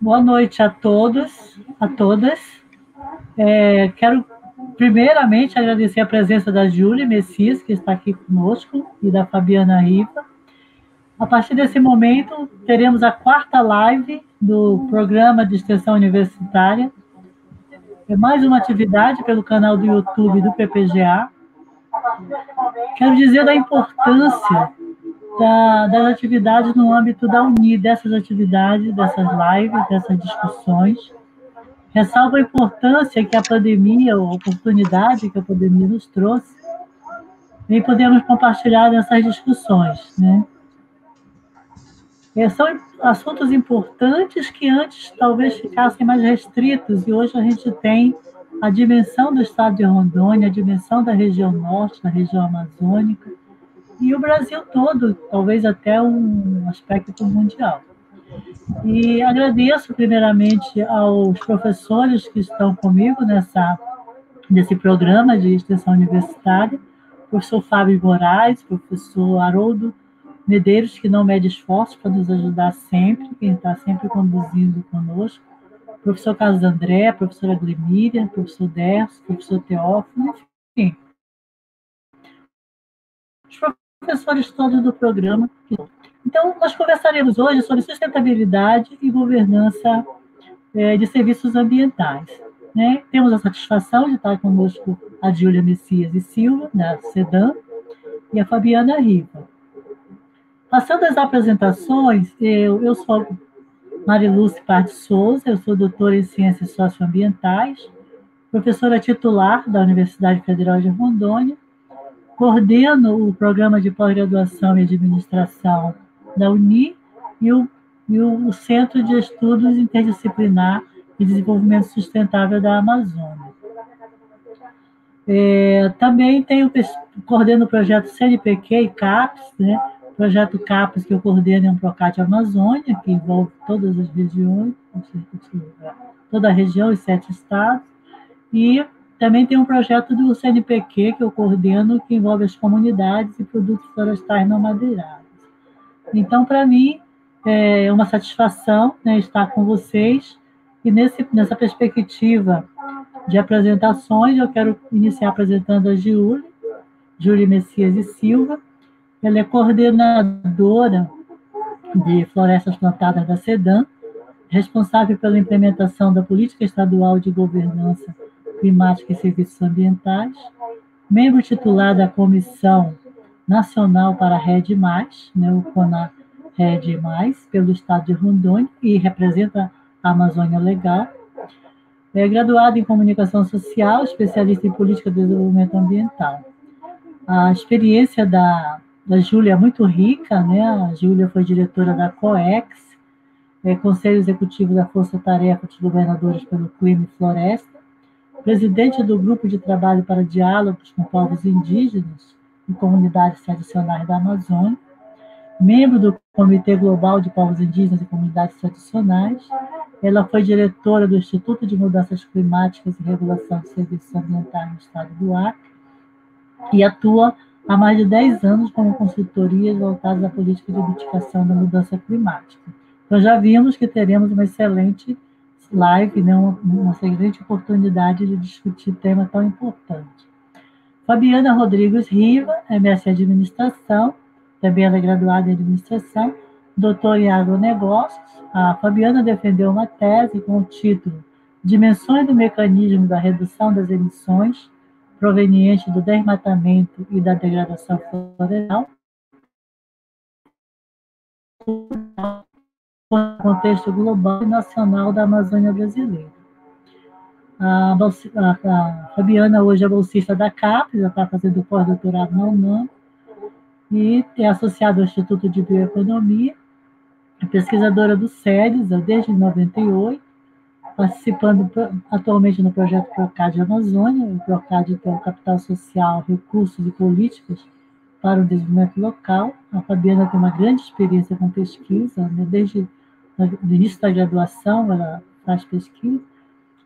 Boa noite a todos, a todas. É, quero primeiramente agradecer a presença da Júlia Messias, que está aqui conosco, e da Fabiana Riva. A partir desse momento, teremos a quarta live do programa de extensão universitária. É mais uma atividade pelo canal do YouTube do PPGA. Quero dizer da importância da, das atividades no âmbito da Uni, dessas atividades, dessas lives, dessas discussões. Ressalvo a importância que a pandemia, a oportunidade que a pandemia nos trouxe, e podemos compartilhar nessas discussões. Né? É, são assuntos importantes que antes talvez ficassem mais restritos, e hoje a gente tem a dimensão do estado de Rondônia, a dimensão da região norte, da região amazônica, e o Brasil todo, talvez até um aspecto mundial. E agradeço primeiramente aos professores que estão comigo nessa, nesse programa de extensão universitária, professor Fábio Moraes, professor Haroldo Medeiros, que não mede esforços para nos ajudar sempre, quem está sempre conduzindo conosco, professor Carlos André, professora Glemíria, professor Derso, professor Teófilo, enfim. Os professores todos do programa. Então, nós conversaremos hoje sobre sustentabilidade e governança é, de serviços ambientais. Né? Temos a satisfação de estar conosco a Júlia Messias e Silva, da SEDAM, e a Fabiana Riva. Passando as apresentações, eu, eu sou Mariluce Parde Souza, eu sou doutora em Ciências Socioambientais, professora titular da Universidade Federal de Rondônia, coordeno o programa de pós-graduação em administração da UNI e o, e o Centro de Estudos Interdisciplinar e Desenvolvimento Sustentável da Amazônia. É, também tenho, coordeno o projeto CNPq e CAPES, né, o projeto CAPES, que eu coordeno, é um Procate Amazônia, que envolve todas as regiões, toda a região e sete estados. E também tem um projeto do CNPq, que eu coordeno, que envolve as comunidades e produtos florestais não madeirados. Então, para mim, é uma satisfação né, estar com vocês. E nesse, nessa perspectiva de apresentações, eu quero iniciar apresentando a Júlia, Júlia Messias e Silva, ela é coordenadora de florestas plantadas da SEDAM, responsável pela implementação da Política Estadual de Governança Climática e Serviços Ambientais, membro titular da Comissão Nacional para a Rede Mais, né, o CONA Rede Mais, pelo Estado de Rondônia, e representa a Amazônia Legal. É graduado em Comunicação Social, especialista em Política de Desenvolvimento Ambiental. A experiência da da Júlia é muito rica, né? A Júlia foi diretora da COEX, é, Conselho Executivo da Força Tarefa dos Governadores pelo Clima e Floresta, presidente do Grupo de Trabalho para Diálogos com Povos Indígenas e Comunidades Tradicionais da Amazônia, membro do Comitê Global de Povos Indígenas e Comunidades Tradicionais. Ela foi diretora do Instituto de Mudanças Climáticas e Regulação de Serviços Ambientais no Estado do Acre e atua há mais de 10 anos como consultorias voltadas à política de mitigação da mudança climática. Então, já vimos que teremos uma excelente live, né, uma, uma excelente oportunidade de discutir tema tão importante. Fabiana Rodrigues Riva, MS Administração, também ela é graduada em Administração, doutora em Agronegócios. A Fabiana defendeu uma tese com o título Dimensões do Mecanismo da Redução das Emissões proveniente do desmatamento e da degradação florestal, contexto global e nacional da Amazônia brasileira. A, a, a Fabiana hoje é bolsista da CAPES, está fazendo pós-doutorado na UNAM, e é associada ao Instituto de Bioeconomia, é pesquisadora do SEDES desde 98, participando atualmente no projeto Procad Amazônia, o Procad que é o Capital Social, Recursos e Políticas para o Desenvolvimento Local. A Fabiana tem uma grande experiência com pesquisa, né? desde o início da graduação ela faz pesquisa,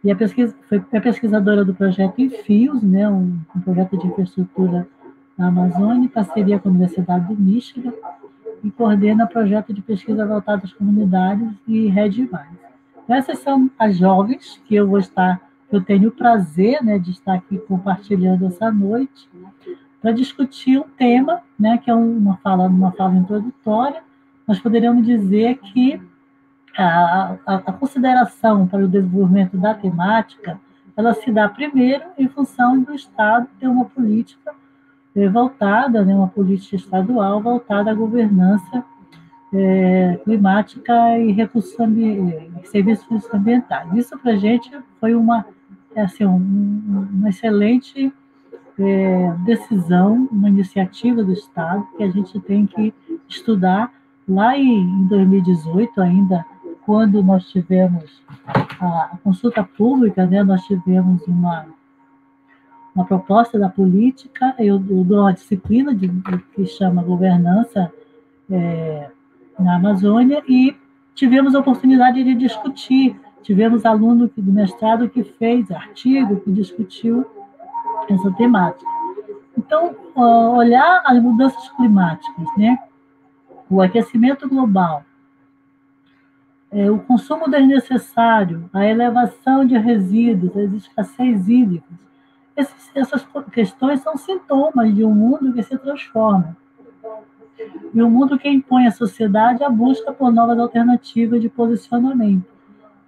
e a pesquisa, foi é pesquisadora do projeto Enfios, né? um, um projeto de infraestrutura na Amazônia, em parceria com a Universidade do Michigan, e coordena projeto de pesquisa voltado às comunidades e Rede Mais. Essas são as jovens que eu vou estar, eu tenho o prazer né, de estar aqui compartilhando essa noite para discutir um tema, né, que é uma fala, uma fala introdutória. Nós poderíamos dizer que a, a, a consideração para o desenvolvimento da temática ela se dá primeiro em função do Estado ter uma política é, voltada, né, uma política estadual voltada à governança é, climática e recursos serviços ambientais. Isso para a gente foi uma, é, assim, um, uma excelente é, decisão, uma iniciativa do Estado que a gente tem que estudar. Lá em, em 2018, ainda, quando nós tivemos a, a consulta pública, né, nós tivemos uma uma proposta da política, eu, eu dou uma disciplina de, de, que chama governança é, na Amazônia e tivemos a oportunidade de discutir. Tivemos aluno do mestrado que fez artigo que discutiu essa temática. Então, olhar as mudanças climáticas, né? o aquecimento global, é, o consumo desnecessário, a elevação de resíduos, as escassez hídricas, esses, essas questões são sintomas de um mundo que se transforma. E um mundo que impõe à sociedade a busca por novas alternativas de posicionamento.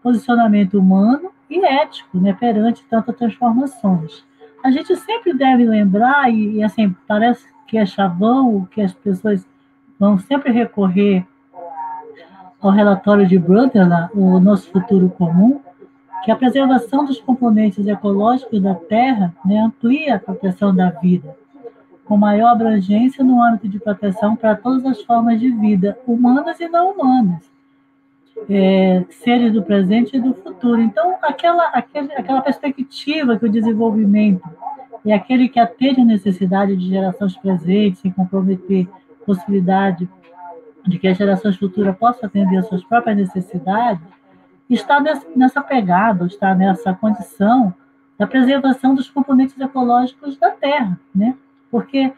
Posicionamento humano e ético, né, perante tantas transformações. A gente sempre deve lembrar, e, e assim, parece que é chavão, que as pessoas vão sempre recorrer ao relatório de Brundtland, o Nosso Futuro Comum, que a preservação dos componentes ecológicos da Terra né, amplia a proteção da vida, com maior abrangência no âmbito de proteção para todas as formas de vida, humanas e não humanas, é, seres do presente e do futuro. Então, aquela, aquele, aquela perspectiva que o desenvolvimento é aquele que atende a necessidade de gerações presentes, sem comprometer possibilidade de que as gerações futuras possam atender às suas próprias necessidades, está nessa pegada, está nessa condição da preservação dos componentes ecológicos da Terra, né? Porque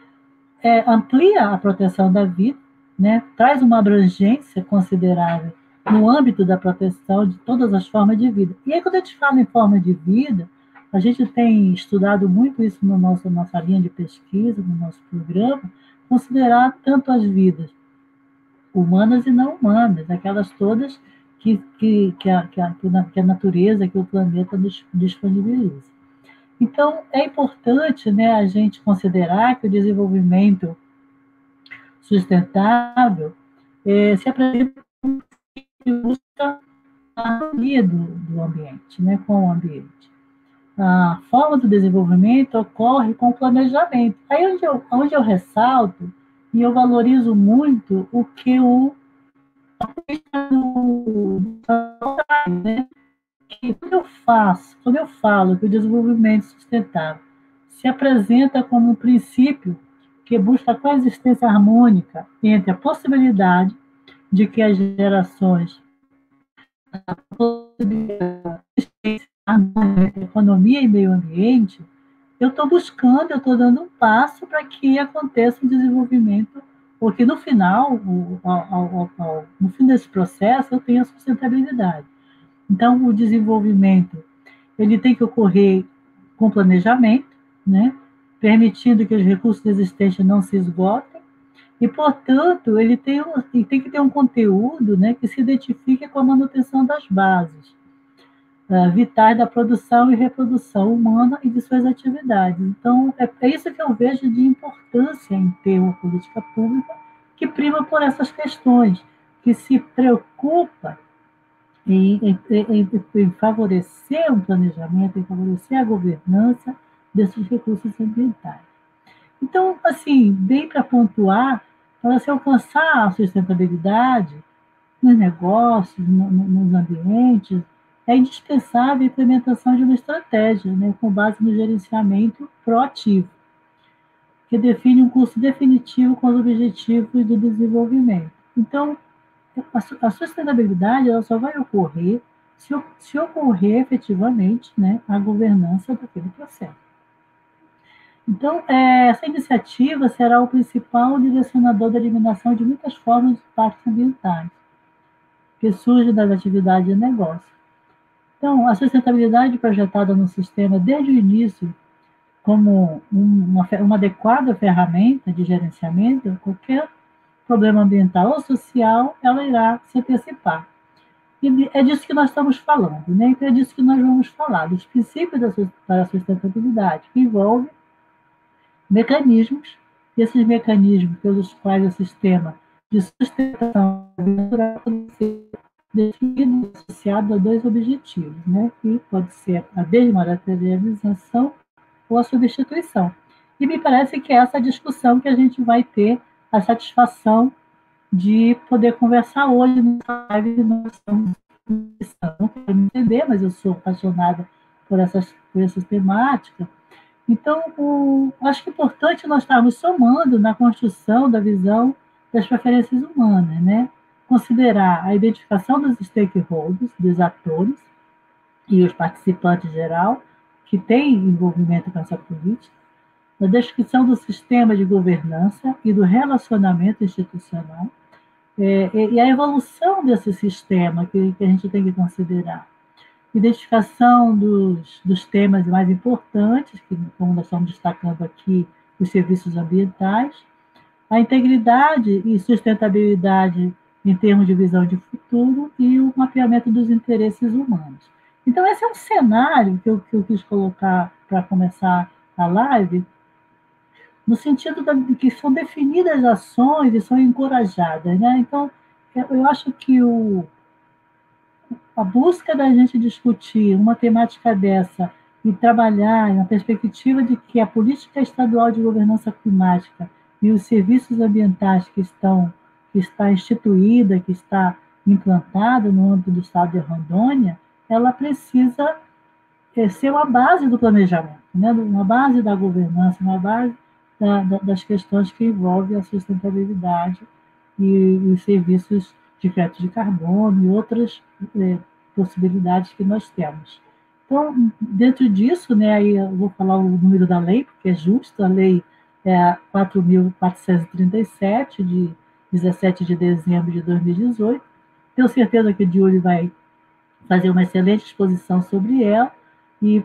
é, amplia a proteção da vida, né? Traz uma abrangência considerável no âmbito da proteção de todas as formas de vida. E aí, quando a gente fala em forma de vida, a gente tem estudado muito isso no nosso nossa linha de pesquisa, no nosso programa, considerar tanto as vidas humanas e não humanas, aquelas todas que, que, que, a, que, a, que a natureza, que o planeta nos disponibiliza. Então, é importante né, a gente considerar que o desenvolvimento sustentável é, se apresenta busca a harmonia do, do ambiente, né, com o ambiente. A forma do desenvolvimento ocorre com o planejamento. Aí onde eu, onde eu ressalto e eu valorizo muito o que o que quando eu faço, quando eu falo que o desenvolvimento sustentável se apresenta como um princípio que busca a coexistência harmônica entre a possibilidade de que as gerações a economia e meio ambiente, eu estou buscando, eu estou dando um passo para que aconteça um desenvolvimento porque no final, ao, ao, ao, no fim desse processo, eu tenho a sustentabilidade. Então, o desenvolvimento ele tem que ocorrer com planejamento, né? permitindo que os recursos existentes não se esgotem, e, portanto, ele tem, ele tem que ter um conteúdo né, que se identifique com a manutenção das bases vitais da produção e reprodução humana e de suas atividades. Então, é, é isso que eu vejo de importância em ter uma política pública que prima por essas questões, que se preocupa em, em, em, favorecer um planejamento, em favorecer a governança desses recursos ambientais. Então, assim, bem para pontuar, para se alcançar a sustentabilidade nos negócios, no, no, nos ambientes, é indispensável a implementação de uma estratégia né, com base no gerenciamento proativo, que define um curso definitivo com os objetivos do desenvolvimento. Então, a sustentabilidade ela só vai ocorrer se, se ocorrer efetivamente né, a governança daquele processo. Então, é, essa iniciativa será o principal direcionador da eliminação de muitas formas de impactos ambientais que surgem das atividades de negócio. Então, a sustentabilidade projetada no sistema desde o início como uma, uma adequada ferramenta de gerenciamento, qualquer problema ambiental ou social, ela irá se antecipar. E é disso que nós estamos falando, né? Então, é disso que nós vamos falar, dos princípios da sustentabilidade, que envolve mecanismos, e esses mecanismos pelos quais o sistema de sustentação natural definido associado a dois objetivos, né? que pode ser a desmaterialização ou a substituição. E me parece que é essa discussão que a gente vai ter a satisfação de poder conversar hoje nessa live. Não quero me entender, mas eu sou apaixonada por essas, por essas temáticas. Então, o, acho que é importante nós estarmos somando na construção da visão das preferências humanas, né? Considerar a identificação dos stakeholders, dos atores e os participantes geral, que têm envolvimento com essa política, a descrição do sistema de governança e do relacionamento institucional, é, e a evolução desse sistema que, que, a gente tem que considerar. Identificação dos, dos temas mais importantes, que, como nós estamos destacando aqui, os serviços ambientais, a integridade e sustentabilidade em termos de visão de futuro e o mapeamento dos interesses humanos. Então, esse é um cenário que eu, que eu quis colocar para começar a live, no sentido de que são definidas ações e são encorajadas. Né? Então, eu acho que o, a busca da gente discutir uma temática dessa e trabalhar na perspectiva de que a política estadual de governança climática e os serviços ambientais que estão que está instituída, que está implantada no âmbito do Estado de Rondônia, ela precisa é, ser uma base do planejamento, né? uma base da governança, uma base da, da, das questões que envolvem a sustentabilidade e, os serviços de crédito de carbono e outras é, possibilidades que nós temos. Então, dentro disso, né, aí eu vou falar o número da lei, porque é justo, a lei é 4.437, de 17 de dezembro de 2018. Tenho certeza que o Júlio vai fazer uma excelente exposição sobre ela e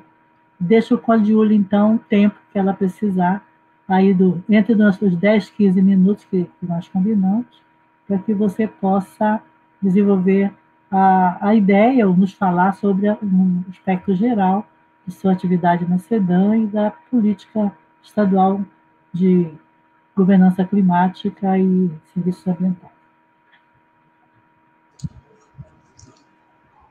deixo com a Júlia, então, o tempo que ela precisar, aí do, entre os nossos 10, 15 minutos que, que nós combinamos, para que você possa desenvolver a, a ideia ou nos falar sobre um aspecto geral de sua atividade na SEDAM e da política estadual de governança climática e serviços ambientais.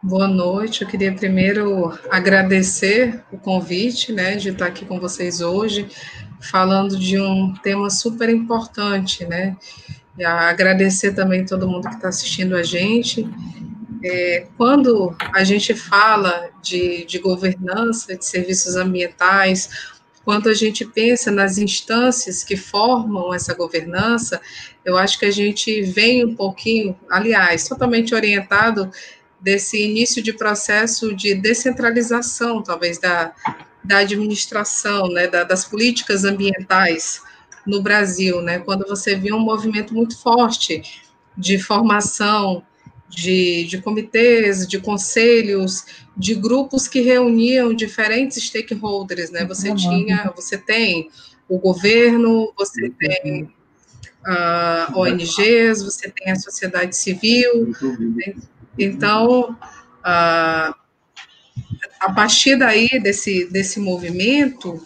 Boa noite. Eu queria primeiro agradecer o convite, né, de estar aqui com vocês hoje, falando de um tema super importante, né? E agradecer também todo mundo que está assistindo a gente. É, quando a gente fala de, de governança, de serviços ambientais, quando a gente pensa nas instâncias que formam essa governança, eu acho que a gente vem um pouquinho, aliás, totalmente orientado desse início de processo de descentralização, talvez, da, da administração, né, da, das políticas ambientais no Brasil, né, quando você viu um movimento muito forte de formação de, de comitês, de conselhos, de grupos que reuniam diferentes stakeholders, né, você tinha, você tem o governo, você tem uh, ah, ONGs, você tem a sociedade civil, né, então, a, a partir daí desse, desse movimento,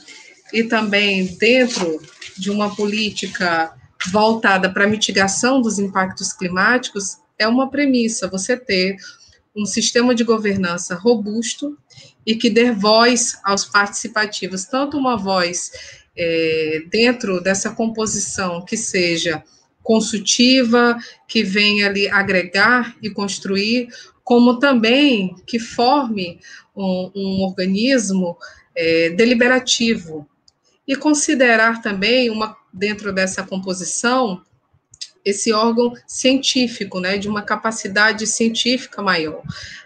e também dentro de uma política voltada para a mitigação dos impactos climáticos, é uma premissa você ter um sistema de governança robusto e que dê voz aos participativos, tanto uma voz é, dentro dessa composição que seja consultiva, que venha ali agregar e construir, como também que forme um, um organismo é, deliberativo. E considerar também, uma, dentro dessa composição, esse órgão científico, né, de uma capacidade científica maior.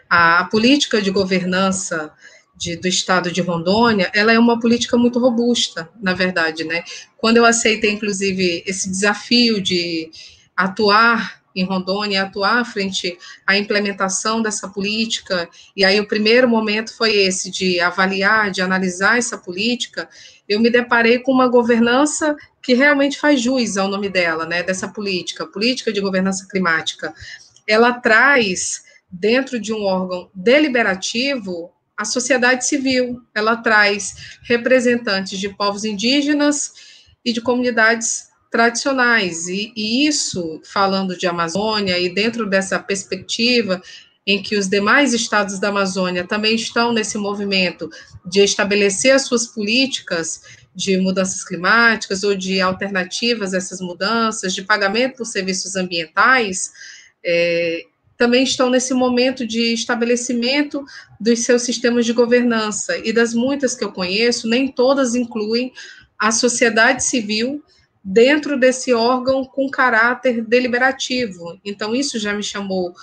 A, a política de governança de, do estado de Rondônia, ela é uma política muito robusta, na verdade, né? Quando eu aceitei, inclusive, esse desafio de atuar em Rondônia, atuar frente à implementação dessa política, e aí o primeiro momento foi esse, de avaliar, de analisar essa política, eu me deparei com uma governança que realmente faz jus ao nome dela, né, dessa política, política de governança climática. Ela traz, dentro de um órgão deliberativo, a sociedade civil, ela traz representantes de povos indígenas e de comunidades tradicionais. E, e, isso, falando de Amazônia, e dentro dessa perspectiva em que os demais estados da Amazônia também estão nesse movimento de estabelecer as suas políticas de mudanças climáticas ou de alternativas a essas mudanças, de pagamento por serviços ambientais, é, também estão nesse momento de estabelecimento dos seus sistemas de governança. E das muitas que eu conheço, nem todas incluem a sociedade civil dentro desse órgão com caráter deliberativo. Então, isso já me chamou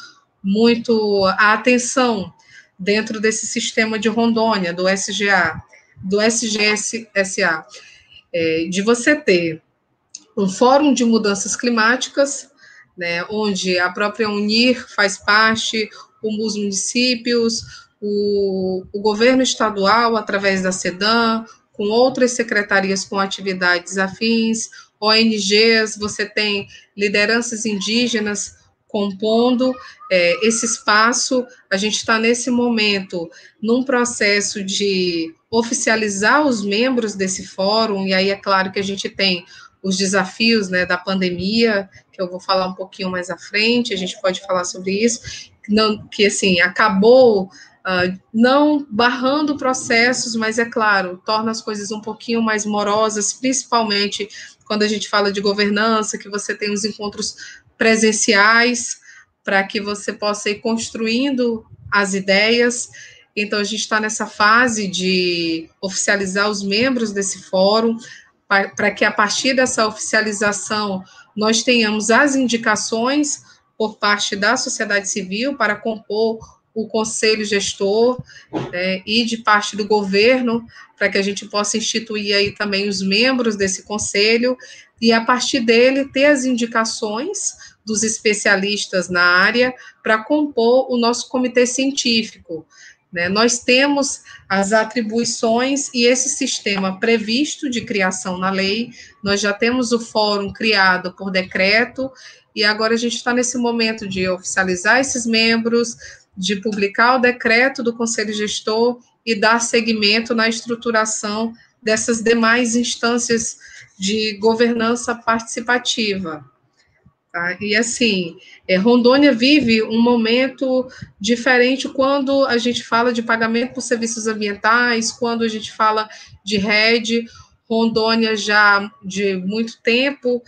muito a atenção dentro desse sistema de Rondônia, do SGA, do SGSA, é, de você ter um fórum de mudanças climáticas né, onde a própria Unir faz parte, os municípios, o, o governo estadual, através da SEDAM, com outras secretarias com atividades afins, ONGs, você tem lideranças indígenas compondo é, esse espaço. A gente está nesse momento num processo de oficializar os membros desse fórum, e aí é claro que a gente tem os desafios né, da pandemia, que eu vou falar um pouquinho mais à frente, a gente pode falar sobre isso, não, que assim, acabou uh, não barrando processos, mas é claro, torna as coisas um pouquinho mais morosas, principalmente quando a gente fala de governança, que você tem os encontros presenciais, para que você possa ir construindo as ideias. Então, a gente está nessa fase de oficializar os membros desse fórum, para que a partir dessa oficialização nós tenhamos as indicações por parte da sociedade civil para compor o conselho gestor né, e de parte do governo, para que a gente possa instituir aí também os membros desse conselho, e a partir dele ter as indicações dos especialistas na área para compor o nosso comitê científico. Né? Nós temos as atribuições e esse sistema previsto de criação na lei, nós já temos o fórum criado por decreto, e agora a gente está nesse momento de oficializar esses membros, de publicar o decreto do Conselho Gestor e dar seguimento na estruturação dessas demais instâncias de governança participativa. Tá? E assim, é, Rondônia vive um momento diferente quando a gente fala de pagamento por serviços ambientais, quando a gente fala de rede. Rondônia já de muito tempo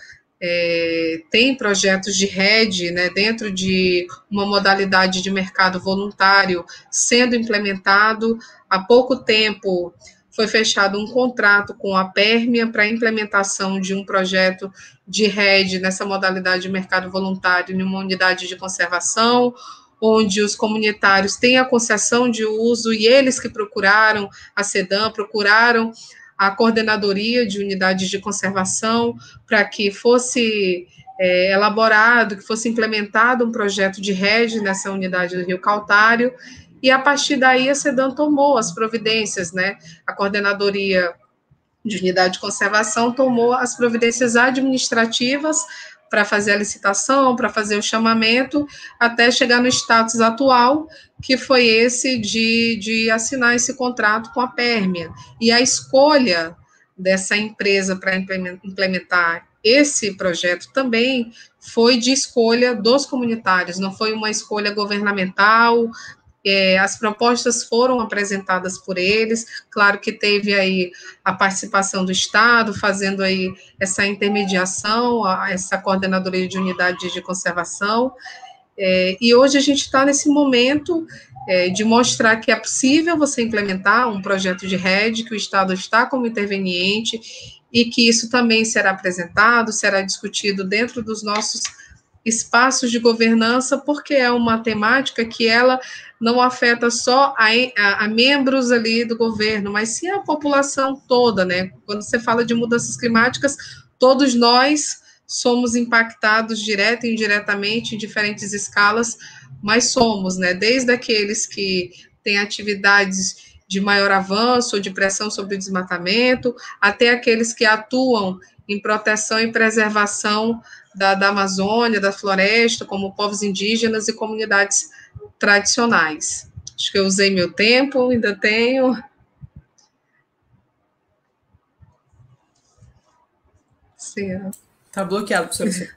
é, tem projetos de rede né, dentro de uma modalidade de mercado voluntário sendo implementado. Há pouco tempo foi fechado um contrato com a Pérmia para a implementação de um projeto de rede nessa modalidade de mercado voluntário em uma unidade de conservação, onde os comunitários têm a concessão de uso e eles que procuraram a SEDAM, procuraram a coordenadoria de unidades de conservação para que fosse é, elaborado, que fosse implementado um projeto de rede nessa unidade do Rio Caltário, e a partir daí a SEDAM tomou as providências, né? A coordenadoria de unidade de conservação tomou as providências administrativas para fazer a licitação, para fazer o chamamento, até chegar no status atual, que foi esse de, de assinar esse contrato com a Pérmia. E a escolha dessa empresa para implementar esse projeto também foi de escolha dos comunitários, não foi uma escolha governamental, é, as propostas foram apresentadas por eles, claro que teve aí a participação do Estado, fazendo aí essa intermediação, essa coordenadoria de unidade de conservação, é, e hoje a gente está nesse momento é, de mostrar que é possível você implementar um projeto de rede, que o Estado está como interveniente, e que isso também será apresentado, será discutido dentro dos nossos espaços de governança, porque é uma temática que ela não afeta só a, a, a, membros ali do governo, mas sim a população toda, né? Quando você fala de mudanças climáticas, todos nós somos impactados direto e indiretamente em diferentes escalas, mas somos, né? Desde aqueles que têm atividades de maior avanço de pressão sobre o desmatamento, até aqueles que atuam em proteção e preservação da, da Amazônia, da floresta, como povos indígenas e comunidades tradicionais. Acho que eu usei meu tempo, ainda tenho. Sim. Tá bloqueado, professor.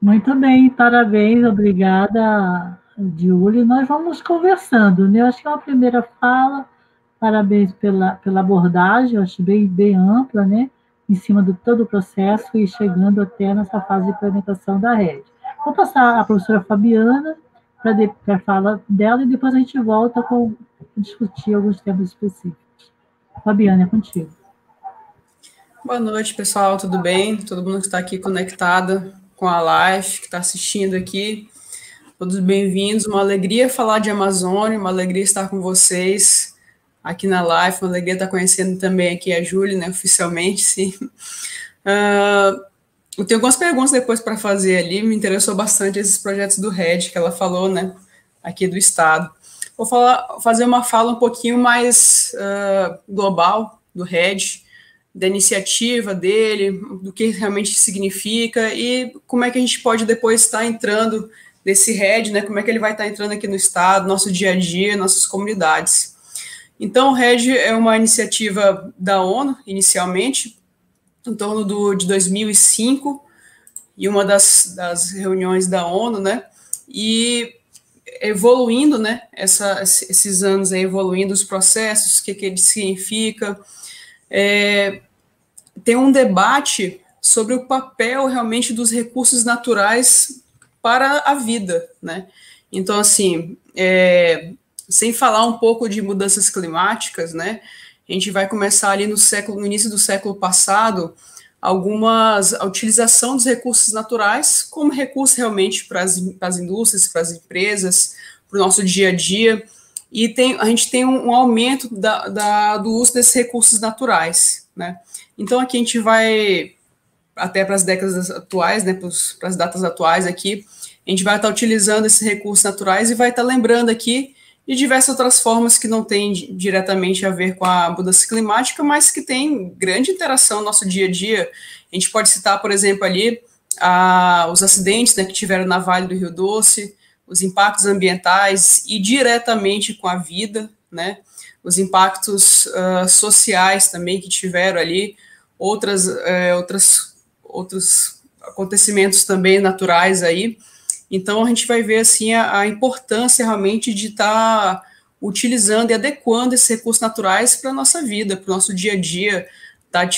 Muito bem, parabéns, obrigada, Júlia. Nós vamos conversando, né? Eu acho que é uma primeira fala, parabéns pela, pela abordagem, eu acho bem, bem ampla, né? em cima de todo o processo e chegando até nessa fase de implementação da rede. Vou passar a professora Fabiana para a fala dela e depois a gente volta com discutir alguns temas específicos. Fabiana, é contigo. Boa noite, pessoal, tudo bem? Todo mundo que está aqui conectado com a live, que está assistindo aqui, todos bem-vindos. Uma alegria falar de Amazônia, uma alegria estar com vocês aqui na live. Uma alegria estar conhecendo também aqui a Júlia, né, oficialmente, sim. Uh, eu tenho algumas perguntas depois para fazer ali. Me interessou bastante esses projetos do RED que ela falou, né, aqui do Estado. Vou falar, fazer uma fala um pouquinho mais uh, global do RED, da iniciativa dele, do que realmente significa e como é que a gente pode depois estar entrando nesse RED, né, como é que ele vai estar entrando aqui no Estado, nosso dia a dia, nossas comunidades. Então, o REG é uma iniciativa da ONU, inicialmente, em torno do, de 2005, e uma das, das reuniões da ONU, né? E evoluindo, né? Essa, esses anos aí, evoluindo os processos, o que, que ele significa. É, tem um debate sobre o papel realmente dos recursos naturais para a vida, né? Então, assim, é, sem falar um pouco de mudanças climáticas, né? A gente vai começar ali no século, no início do século passado, algumas a utilização dos recursos naturais como recurso realmente para as, para as indústrias, para as empresas, para o nosso dia a dia. E tem, a gente tem um, um aumento da, da, do uso desses recursos naturais, né? Então aqui a gente vai até para as décadas atuais, né, para as datas atuais aqui, a gente vai estar utilizando esses recursos naturais e vai estar lembrando aqui e diversas outras formas que não têm diretamente a ver com a mudança climática, mas que têm grande interação no nosso dia a dia. A gente pode citar, por exemplo, ali a, os acidentes né, que tiveram na Vale do Rio Doce, os impactos ambientais e diretamente com a vida, né, os impactos uh, sociais também que tiveram ali, outras, uh, outras, outros acontecimentos também naturais aí, então a gente vai ver assim a, a importância realmente de estar tá utilizando e adequando esses recursos naturais para a nossa vida, para o nosso dia a dia, tá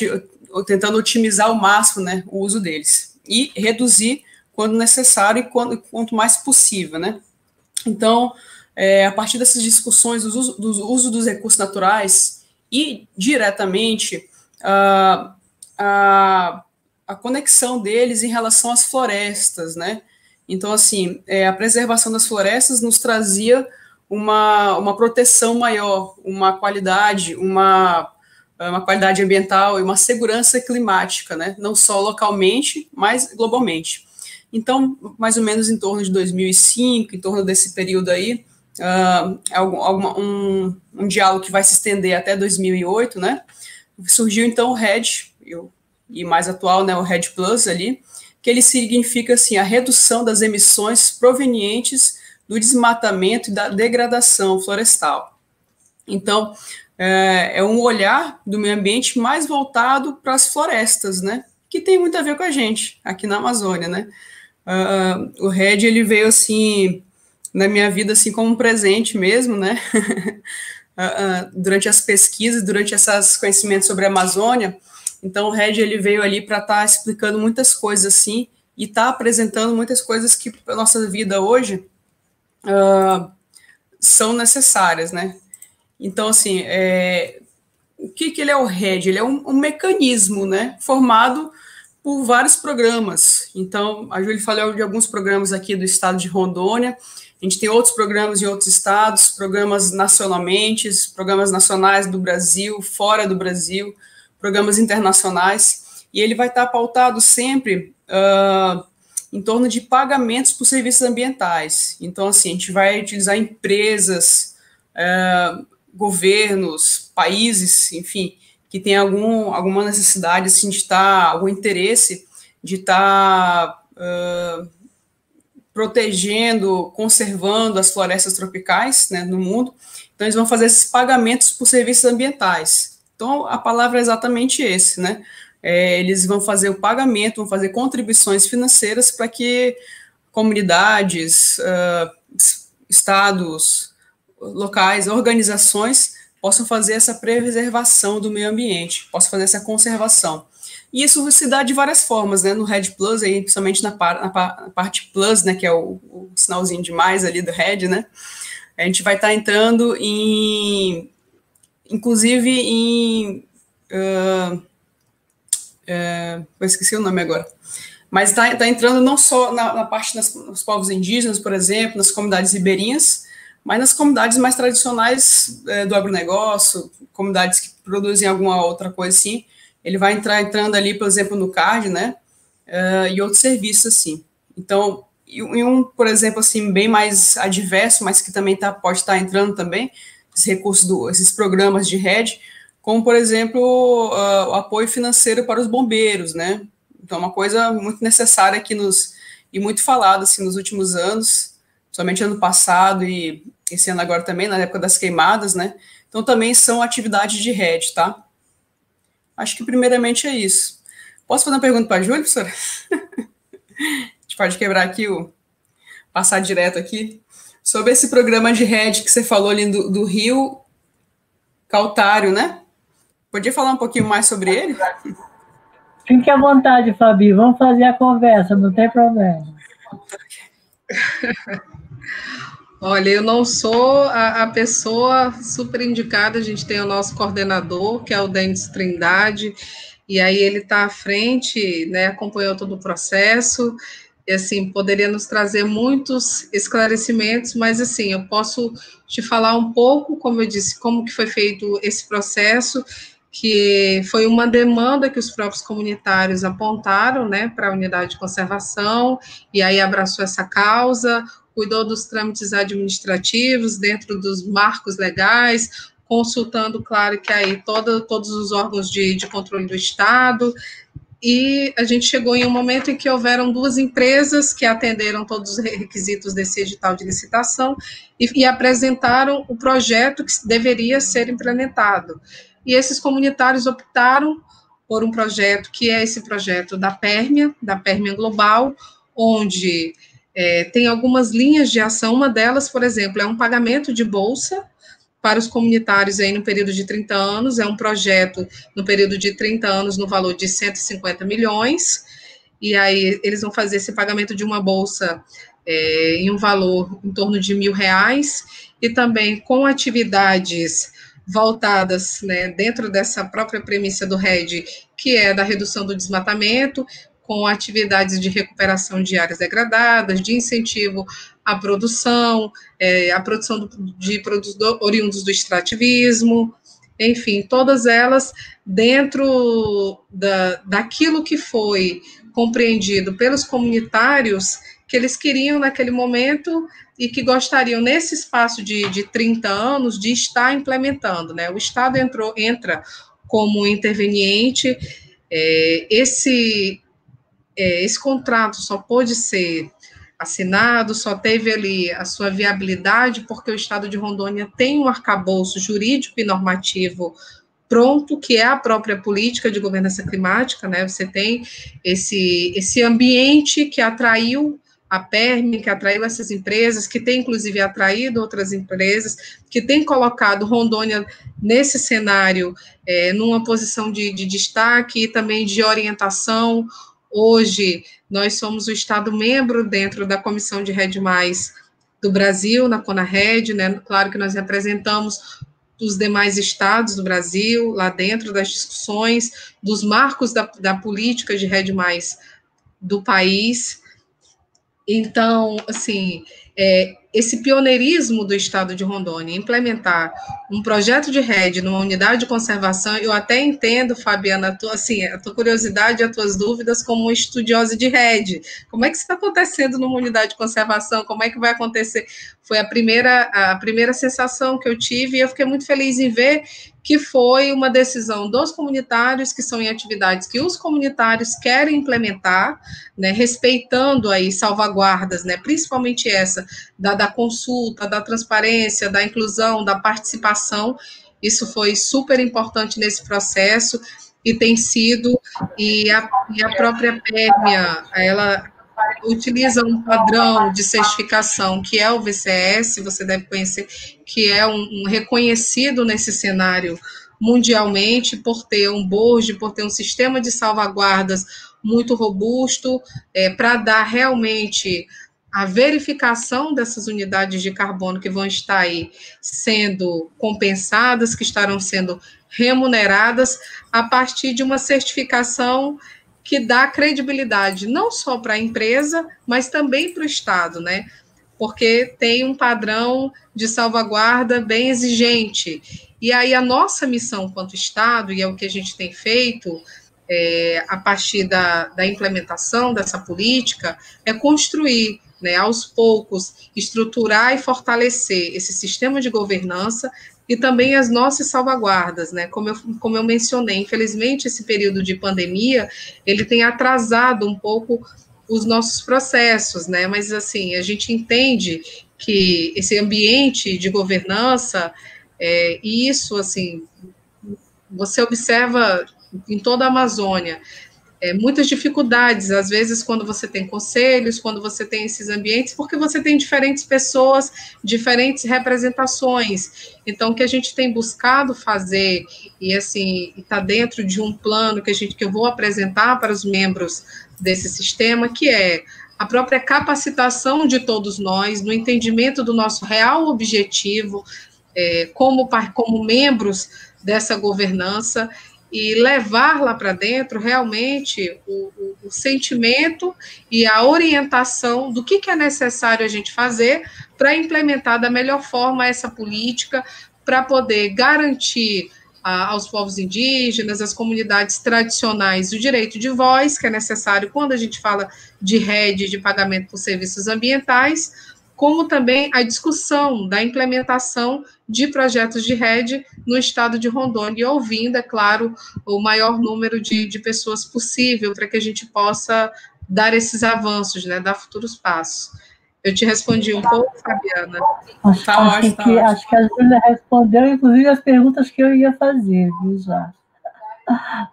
tentando otimizar ao máximo né, o uso deles e reduzir quando necessário e quando, quanto mais possível, né? Então, é, a partir dessas discussões do uso, do uso dos recursos naturais e diretamente a, a, a conexão deles em relação às florestas, né? Então, assim, é, a preservação das florestas nos trazia uma, uma proteção maior, uma qualidade, uma, uma qualidade ambiental e uma segurança climática, né? Não só localmente, mas globalmente. Então, mais ou menos em torno de 2005, em torno desse período aí, uh, alguma, um, um diálogo que vai se estender até 2008, né? Surgiu então o RED, e mais atual, né, o RED Plus ali, que ele significa assim a redução das emissões provenientes do desmatamento e da degradação florestal. Então, é, é um olhar do meio ambiente mais voltado para as florestas, né? Que tem muito a ver com a gente aqui na Amazônia, né? Uh, o RED ele veio assim na minha vida assim como um presente mesmo, né? uh, durante as pesquisas, durante esses conhecimentos sobre a Amazônia, então, o Red ele veio ali para estar tá explicando muitas coisas assim e está apresentando muitas coisas que para nossa vida hoje uh, são necessárias, né? Então, assim, é, o que, que ele é o RED? Ele é um, um mecanismo, né, formado por vários programas. Então, a Júlia falou de alguns programas aqui do estado de Rondônia, a gente tem outros programas em outros estados, programas nacionalmente, programas nacionais do Brasil, fora do Brasil, programas internacionais, e ele vai estar pautado sempre uh, em torno de pagamentos por serviços ambientais. Então, assim, a gente vai utilizar empresas, uh, governos, países, enfim, que tem algum, alguma necessidade assim, de estar, algum interesse de estar uh, protegendo, conservando as florestas tropicais né, no mundo. Então, eles vão fazer esses pagamentos por serviços ambientais. Então, a palavra é exatamente esse, né? É, eles vão fazer o pagamento, vão fazer contribuições financeiras para que comunidades, uh, estados, locais, organizações possam fazer essa preservação do meio ambiente, possam fazer essa conservação. E isso se dá de várias formas, né? No Red Plus, aí, principalmente na, par, na, na parte Plus, né? Que é o, o, sinalzinho de mais ali do Red, né? A gente vai estar tá entrando em, inclusive em, uh, uh, eu esqueci o nome agora, mas está tá entrando não só na, na parte dos povos indígenas, por exemplo, nas comunidades ribeirinhas, mas nas comunidades mais tradicionais uh, do agronegócio, comunidades que produzem alguma outra coisa assim, ele vai entrar entrando ali, por exemplo, no CARD, né? Uh, e outros serviços assim. Então, e um, por exemplo, assim, bem mais adverso, mas que também tá, pode estar tá entrando também, esses recursos, do, esses programas de rede, como, por exemplo, uh, o apoio financeiro para os bombeiros, né? Então, uma coisa muito necessária aqui nos, e muito falada, assim, nos últimos anos, somente ano passado e esse ano agora também, na época das queimadas, né? Então, também são atividades de rede, tá? Acho que primeiramente é isso. Posso fazer uma pergunta para a Júlia, professora? a gente pode quebrar aqui o. passar direto aqui. Sobre esse programa de rede que você falou ali do, do Rio Caltário, né? Podia falar um pouquinho mais sobre ele? Fique à vontade, Fabi. Vamos fazer a conversa, não tem problema. Olha, eu não sou a, a, pessoa super indicada, a gente tem o nosso coordenador, que é o Denis Trindade, e aí ele está à frente, né, acompanhou todo o processo, e assim, poderia nos trazer muitos esclarecimentos, mas assim, eu posso te falar um pouco, como eu disse, como que foi feito esse processo, que foi uma demanda que os próprios comunitários apontaram, né, para a unidade de conservação, e aí abraçou essa causa, cuidou dos trâmites administrativos dentro dos marcos legais, consultando, claro, que aí todo, todos os órgãos de, de controle do Estado, e a gente chegou em um momento em que houveram duas empresas que atenderam todos os requisitos desse edital de licitação e, e, apresentaram o projeto que deveria ser implementado. E esses comunitários optaram por um projeto que é esse projeto da Pérmia, da Pérmia Global, onde é, tem algumas linhas de ação, uma delas, por exemplo, é um pagamento de bolsa para os comunitários aí no período de 30 anos, é um projeto no período de 30 anos no valor de 150 milhões, e aí eles vão fazer esse pagamento de uma bolsa é, em um valor em torno de mil reais, e também com atividades voltadas né, dentro dessa própria premissa do RED, que é da redução do desmatamento, com atividades de recuperação de áreas degradadas, de incentivo à produção, é, à produção de produtos oriundos do extrativismo, enfim, todas elas dentro da, daquilo que foi compreendido pelos comunitários que eles queriam naquele momento e que gostariam, nesse espaço de, de 30 anos, de estar implementando. Né? O Estado entrou, entra como interveniente, é, esse, é, esse contrato só pôde ser assinado, só teve ali a sua viabilidade porque o Estado de Rondônia tem um arcabouço jurídico e normativo pronto, que é a própria política de governança climática, né? Você tem esse, esse ambiente que atraiu a PERM, que atraiu essas empresas, que tem inclusive atraído outras empresas, que tem colocado Rondônia nesse cenário, é, numa posição de, de destaque e também de orientação Hoje, nós somos o Estado membro dentro da Comissão de Rede Mais do Brasil, na CONARED, né? Claro que nós representamos dos demais estados do Brasil, lá dentro das discussões, dos marcos da, da política de rede mais do país. Então, assim, é, esse pioneirismo do Estado de Rondônia, implementar um projeto de rede numa unidade de conservação, eu até entendo, Fabiana, a tua, assim, a tua curiosidade as tuas dúvidas como estudiosa de rede. Como é que está acontecendo numa unidade de conservação? Como é que vai acontecer? Foi a primeira, a primeira sensação que eu tive e eu fiquei muito feliz em ver que foi uma decisão dos comunitários, que são em atividades que os comunitários querem implementar, né, respeitando aí salvaguardas, né, principalmente essa da, da consulta, da transparência, da inclusão, da participação. Isso foi super importante nesse processo e tem sido, e a, e a própria PERMIA, ela utiliza um padrão de certificação que é o VCS, você deve conhecer, que é um, um reconhecido nesse cenário mundialmente por ter um board, por ter um sistema de salvaguardas muito robusto, é, para dar realmente a verificação dessas unidades de carbono que vão estar aí sendo compensadas, que estarão sendo remuneradas a partir de uma certificação que dá credibilidade não só para a empresa, mas também para o Estado, né? Porque tem um padrão de salvaguarda bem exigente. E aí a nossa missão quanto Estado, e é o que a gente tem feito é, a partir da, da implementação dessa política, é construir né, aos poucos, estruturar e fortalecer esse sistema de governança e também as nossas salvaguardas, né? Como eu, como eu mencionei, infelizmente esse período de pandemia ele tem atrasado um pouco os nossos processos, né? Mas assim a gente entende que esse ambiente de governança é, e isso assim você observa em toda a Amazônia é, muitas dificuldades, às vezes, quando você tem conselhos, quando você tem esses ambientes, porque você tem diferentes pessoas, diferentes representações. Então, o que a gente tem buscado fazer, e assim, está dentro de um plano que, a gente, que eu vou apresentar para os membros desse sistema, que é a própria capacitação de todos nós, no entendimento do nosso real objetivo, é, como, como membros dessa governança e levar lá para dentro realmente o, o, o, sentimento e a orientação do que, que é necessário a gente fazer para implementar da melhor forma essa política, para poder garantir a, aos povos indígenas, às comunidades tradicionais, o direito de voz, que é necessário quando a gente fala de rede de pagamento por serviços ambientais, como também a discussão da implementação de projetos de rede no estado de Rondônia, e ouvindo, é claro, o maior número de, de pessoas possível para que a gente possa dar esses avanços, né, dar futuros passos. Eu te respondi um pouco, Fabiana. Acho, tá acho, ótimo, que, tá acho que a Júlia respondeu, inclusive, as perguntas que eu ia fazer, viu, já.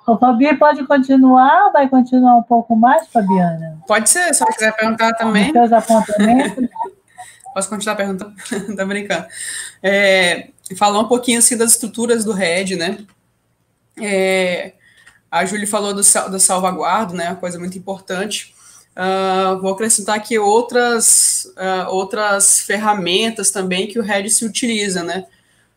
O Fabi pode continuar? Vai continuar um pouco mais, Fabiana? Pode ser, se você quiser perguntar também. Os seus apontamentos. Posso continuar perguntando? tá brincando. É, falar um pouquinho assim das estruturas do RED, né? É, a Júlia falou do, do salvaguardo, né? Uma coisa muito importante. Uh, vou acrescentar aqui outras, uh, outras ferramentas também que o RED se utiliza, né?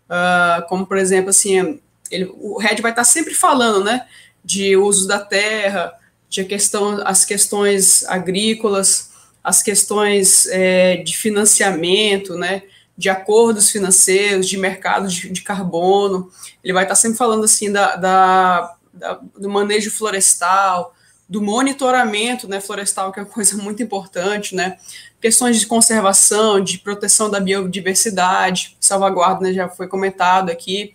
Uh, como, por exemplo, assim, ele, o RED vai estar sempre falando, né? De uso da terra, de questão, as questões agrícolas, as questões é, de financiamento, né, de acordos financeiros, de mercado de, de carbono. Ele vai estar sempre falando assim da, da, da, do manejo florestal, do monitoramento né, florestal, que é uma coisa muito importante, né? Questões de conservação, de proteção da biodiversidade, salvaguarda, né, já foi comentado aqui.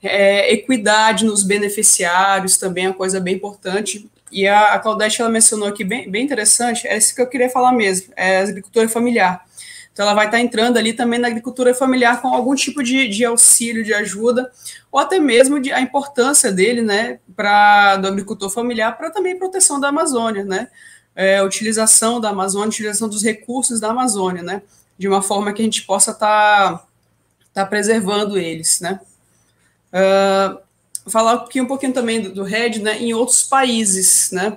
É, equidade nos beneficiários também é uma coisa bem importante. E a, a Claudete, ela mencionou aqui, bem, bem interessante, é isso que eu queria falar mesmo, é agricultura familiar. Então, ela vai estar entrando ali também na agricultura familiar com algum tipo de, de auxílio, de ajuda, ou até mesmo de, a importância dele, né, para do agricultor familiar, para também proteção da Amazônia, né, é, utilização da Amazônia, utilização dos recursos da Amazônia, né, de uma forma que a gente possa estar tá, tá preservando eles, né. Uh, falar pouquinho, um pouquinho também do, do RED né, em outros países, né?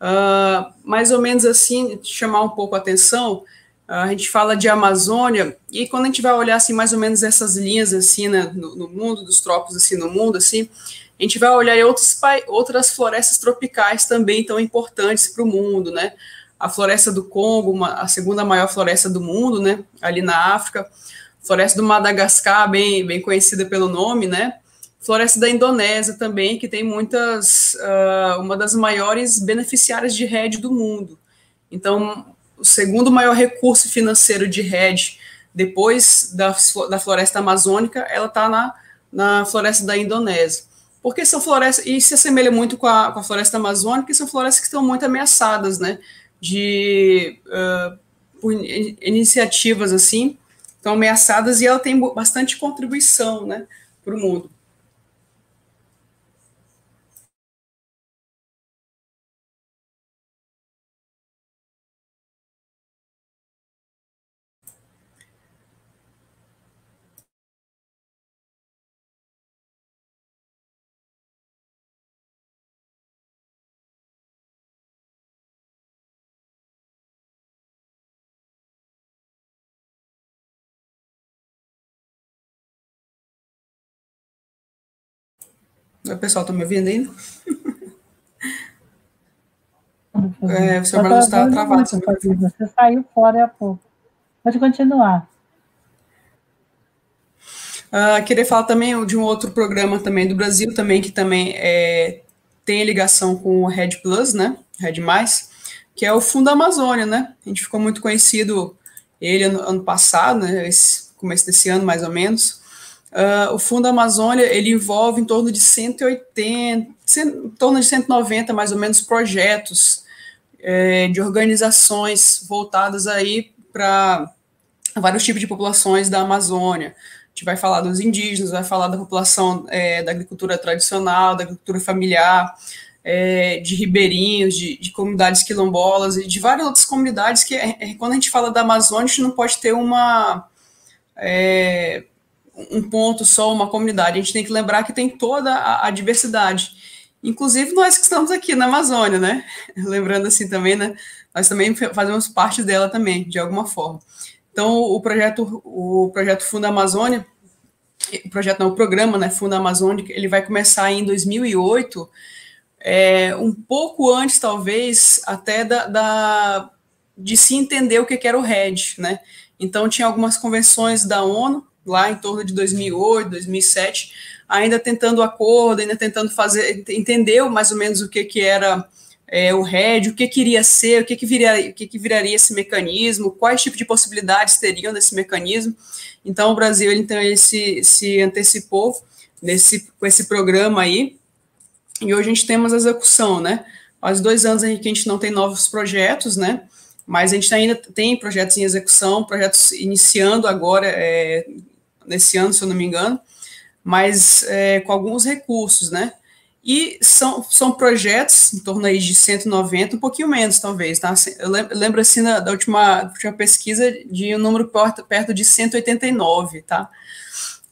Uh, mais ou menos assim, chamar um pouco a atenção, a gente fala de Amazônia, e quando a gente vai olhar assim, mais ou menos essas linhas assim, né, no, no mundo, dos trópicos assim, no mundo, assim, a gente vai olhar outros, outras florestas tropicais também tão importantes para o mundo, né? A floresta do Congo, uma, a segunda maior floresta do mundo, né? Ali na África. Floresta do Madagascar, bem, bem conhecida pelo nome, né? Floresta da Indonésia também, que tem muitas, uh, uma das maiores beneficiárias de rede do mundo. Então, o segundo maior recurso financeiro de rede, depois da, da floresta amazônica, ela está na, na floresta da Indonésia porque são florestas, e se assemelha muito com a, com a floresta amazônica, são florestas que estão muito ameaçadas, né, de, uh, por iniciativas assim, estão ameaçadas e ela tem bastante contribuição, né, para o mundo. O pessoal está me ouvindo ainda? É, o seu Bruno está travado. Você saiu fora há pouco. Pode continuar. Uh, queria falar também de um outro programa também do Brasil, também que também é, tem ligação com o Red Plus, né? Red Mais, que é o Fundo Amazônia, né? A gente ficou muito conhecido ele ano, ano passado, né? Esse começo desse ano, mais ou menos. Uh, o Fundo Amazônia ele envolve em torno de 180, em torno de 190 mais ou menos projetos é, de organizações voltadas aí para vários tipos de populações da Amazônia. A gente vai falar dos indígenas, vai falar da população é, da agricultura tradicional, da agricultura familiar, é, de ribeirinhos, de, de, comunidades quilombolas e de várias outras comunidades que, quando a gente fala da Amazônia, a gente não pode ter uma um ponto só, uma comunidade. A gente tem que lembrar que tem toda a, a diversidade. Inclusive nós que estamos aqui na Amazônia, né? Lembrando assim também, né? Nós também fazemos parte dela também, de alguma forma. Então, o projeto, o projeto Fundo Amazônia, o projeto não, o programa, né, Fundo Amazônia, ele vai começar em 2008, é, um pouco antes, talvez, até da, da de se entender o que era o RED, né? Então, tinha algumas convenções da ONU lá em torno de 2008, 2007, ainda tentando acordo, ainda tentando fazer, entender mais ou menos o que, que era é, o RED, o que queria ser, o que, que, viraria, o que, que viraria esse mecanismo, quais tipos de possibilidades teriam desse mecanismo. Então, o Brasil então, ele se, se antecipou nesse, com esse programa aí, e hoje a gente temos a execução, né? Faz dois anos que a gente não tem novos projetos, né? Mas a gente ainda tem projetos em execução, projetos iniciando agora, é, nesse ano, se eu não me engano, mas é, com alguns recursos, né? E são, são projetos em torno aí de 190, um pouquinho menos, talvez, tá? Eu lembro, assim, da, da última, última pesquisa de um número perto, perto de 189, tá?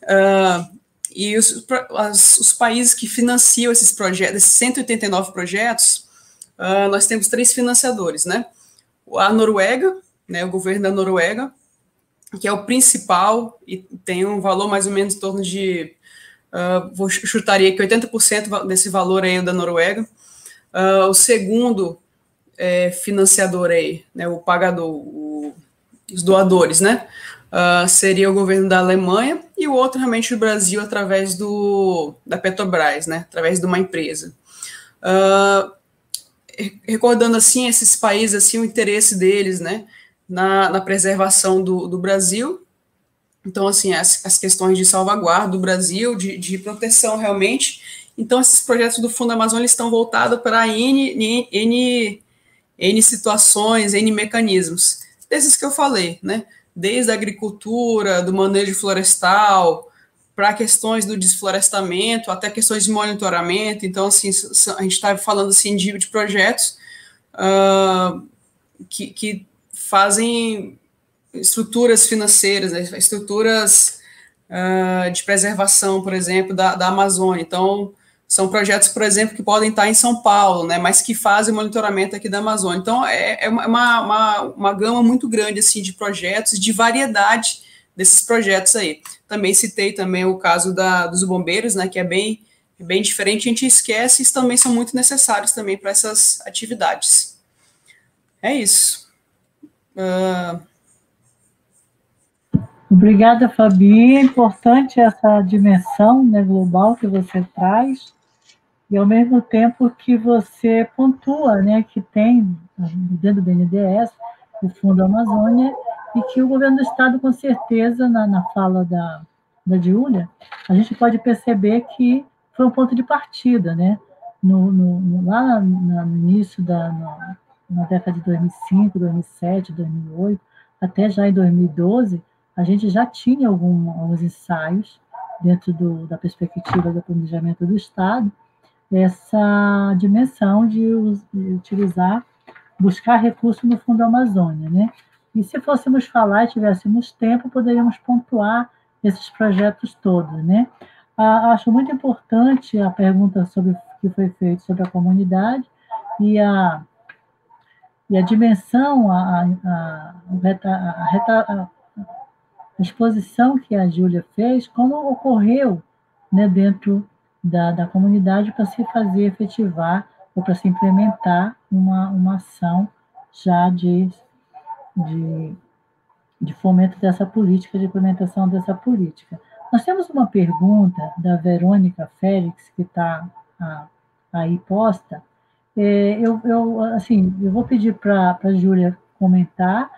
Uh, e os, as, os países que financiam esses projetos, esses 189 projetos, uh, nós temos três financiadores, né? A Noruega, né, o governo da Noruega, que é o principal e tem um valor mais ou menos em torno de, uh, vou chutaria que 80% desse valor aí é da Noruega. Uh, o segundo é, financiador aí, né, o pagador, o, os doadores, né, uh, seria o governo da Alemanha e o outro realmente o Brasil através do da Petrobras, né, através de uma empresa. recordando assim esses países assim o interesse deles, né, na, na preservação do, do Brasil. Então, assim, as, as questões de salvaguarda do Brasil, de, de proteção realmente. Então, esses projetos do Fundo Amazônia estão voltados para N, N, N situações, N mecanismos, desses que eu falei, né? Desde a agricultura, do manejo florestal, para questões do desflorestamento, até questões de monitoramento. Então, assim, a gente está falando assim de, de projetos uh, que, que fazem estruturas financeiras, né, estruturas uh, de preservação, por exemplo, da, da Amazônia. Então, são projetos, por exemplo, que podem estar em São Paulo, né, mas que fazem monitoramento aqui da Amazônia. Então, é, é uma, uma, uma gama muito grande, assim, de projetos, de variedade desses projetos aí. Também citei também o caso da, dos bombeiros, né, que é bem, bem diferente, a gente esquece, e também são muito necessários também para essas atividades. É isso. Uh, Obrigada, Fabi. É importante essa dimensão né, global que você traz e, ao mesmo tempo, que você pontua né, que tem, dentro do BNDES, o Fundo Amazônia, e que o governo do Estado, com certeza, na, na fala da, da Giulia, a gente pode perceber que foi um ponto de partida, né? No, no, lá no início da na, década de 2005, 2007, 2008, até já em 2012, a gente já tinha algum, alguns ensaios dentro do, da perspectiva do planejamento do Estado, essa dimensão de, de utilizar, buscar recursos no Fundo Amazônia, né? E se fôssemos falar e tivéssemos tempo, poderíamos pontuar esses projetos todos, né? Acho muito importante a pergunta sobre que foi feita sobre a comunidade e a, e a dimensão, a, a, a, a exposição que a Júlia fez, como ocorreu né, dentro da, da comunidade para se fazer efetivar ou para se implementar uma, uma ação já de, de, de fomento dessa política, de implementação dessa política. Nós temos uma pergunta da Verônica Félix, que está aí posta. É, eu, eu, assim, eu vou pedir para a Júlia comentar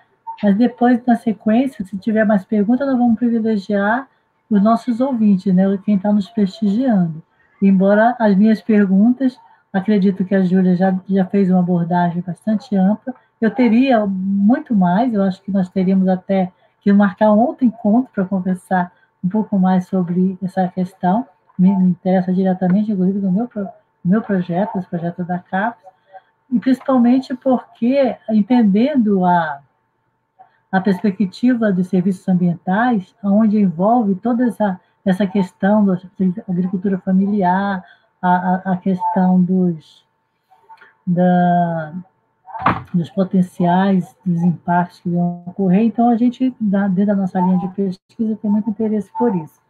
mas depois, na sequência, se tiver mais perguntas, nós vamos privilegiar os nossos ouvintes, né? quem está nos prestigiando. Embora as minhas perguntas, acredito que a Júlia já, já fez uma abordagem bastante ampla, eu teria muito mais, eu acho que nós teríamos até que marcar um outro encontro para conversar um pouco mais sobre essa questão, me, me interessa diretamente, inclusive, no meu, no meu projeto, esse projeto da CAPES, e principalmente porque, entendendo a, a perspectiva dos serviços ambientais, onde envolve toda essa, essa questão da agricultura familiar, a, a questão dos, da, dos potenciais, dos impactos que vão ocorrer. Então, a gente, dentro da nossa linha de pesquisa, tem muito interesse por isso.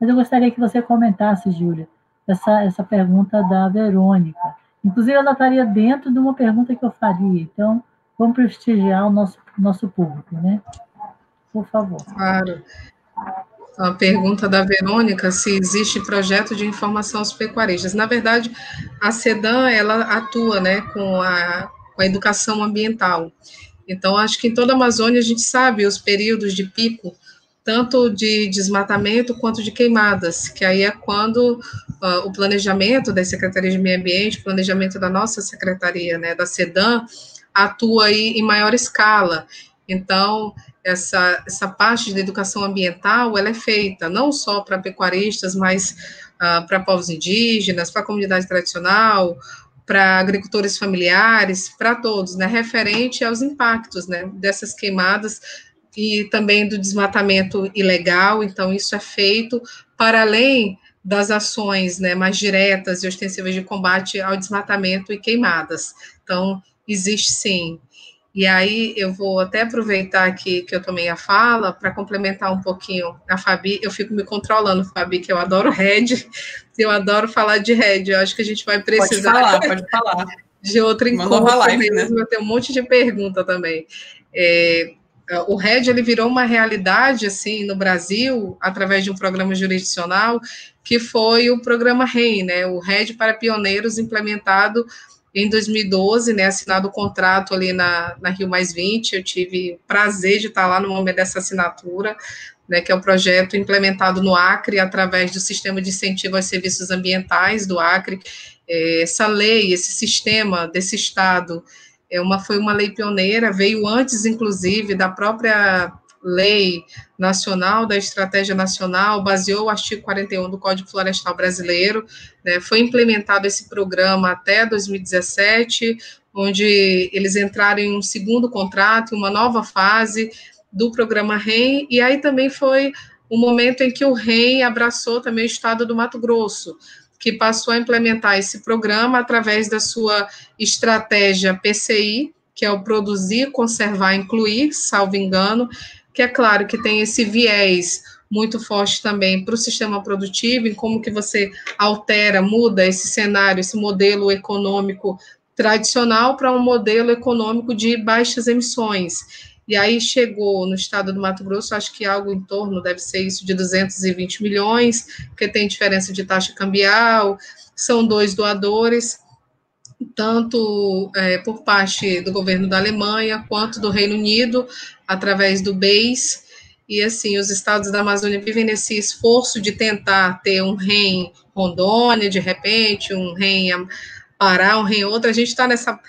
Mas eu gostaria que você comentasse, Júlia, essa, essa pergunta da Verônica. Inclusive, ela estaria dentro de uma pergunta que eu faria. Então, vamos prestigiar o nosso, nosso público, né? Por favor. Claro. A pergunta da Verônica, se existe projeto de informação aos pecuaristas. Na verdade, a SEDAM, ela atua né, com, a, com a educação ambiental. Então, acho que em toda a Amazônia a gente sabe os períodos de pico, tanto de desmatamento quanto de queimadas, que aí é quando uh, o planejamento da Secretaria de Meio Ambiente, planejamento da nossa secretaria, né, da SEDAM, atua aí em maior escala. Então, essa, essa parte de educação ambiental, ela é feita não só para pecuaristas, mas uh, para povos indígenas, para a comunidade tradicional, para agricultores familiares, para todos, né, referente aos impactos, né, dessas queimadas e também do desmatamento ilegal, então isso é feito para além das ações, né, mais diretas e ostensivas de combate ao desmatamento e queimadas. Então, existe sim. E aí eu vou até aproveitar aqui que eu tomei a fala para complementar um pouquinho a Fabi. Eu fico me controlando, Fabi, que eu adoro Red, eu adoro falar de Red. Eu acho que a gente vai precisar. Pode falar, pode falar. De outro encontro live, mesmo, né? eu tenho um monte de pergunta também. É, o RED ele virou uma realidade assim no Brasil através de um programa jurisdicional que foi o programa REI, né? O RED para pioneiros implementado em 2012, né, assinado o contrato ali na, na Rio Mais 20, eu tive prazer de estar lá no momento dessa assinatura, né, que é um projeto implementado no Acre através do sistema de incentivo aos serviços ambientais do Acre. É, essa lei, esse sistema desse estado, é uma, foi uma lei pioneira, veio antes, inclusive, da própria Lei Nacional da Estratégia Nacional, baseou o artigo 41 do Código Florestal Brasileiro, né, foi implementado esse programa até 2017, onde eles entraram em um segundo contrato, uma nova fase do programa REM, e aí também foi o momento em que o REM abraçou também o estado do Mato Grosso, que passou a implementar esse programa através da sua estratégia PCI, que é o produzir, conservar, incluir, salvo engano, que é claro que tem esse viés muito forte também para o sistema produtivo, em como que você altera, muda esse cenário, esse modelo econômico tradicional para um modelo econômico de baixas emissões. E aí chegou no estado do Mato Grosso, acho que algo em torno, deve ser isso, de 220 milhões, porque tem diferença de taxa cambial, são dois doadores, tanto é, por parte do governo da Alemanha quanto do Reino Unido, através do BEIS, e assim, os estados da Amazônia vivem nesse esforço de tentar ter um REM Rondônia, de repente, um REM Pará, um REM outro. A gente está nessa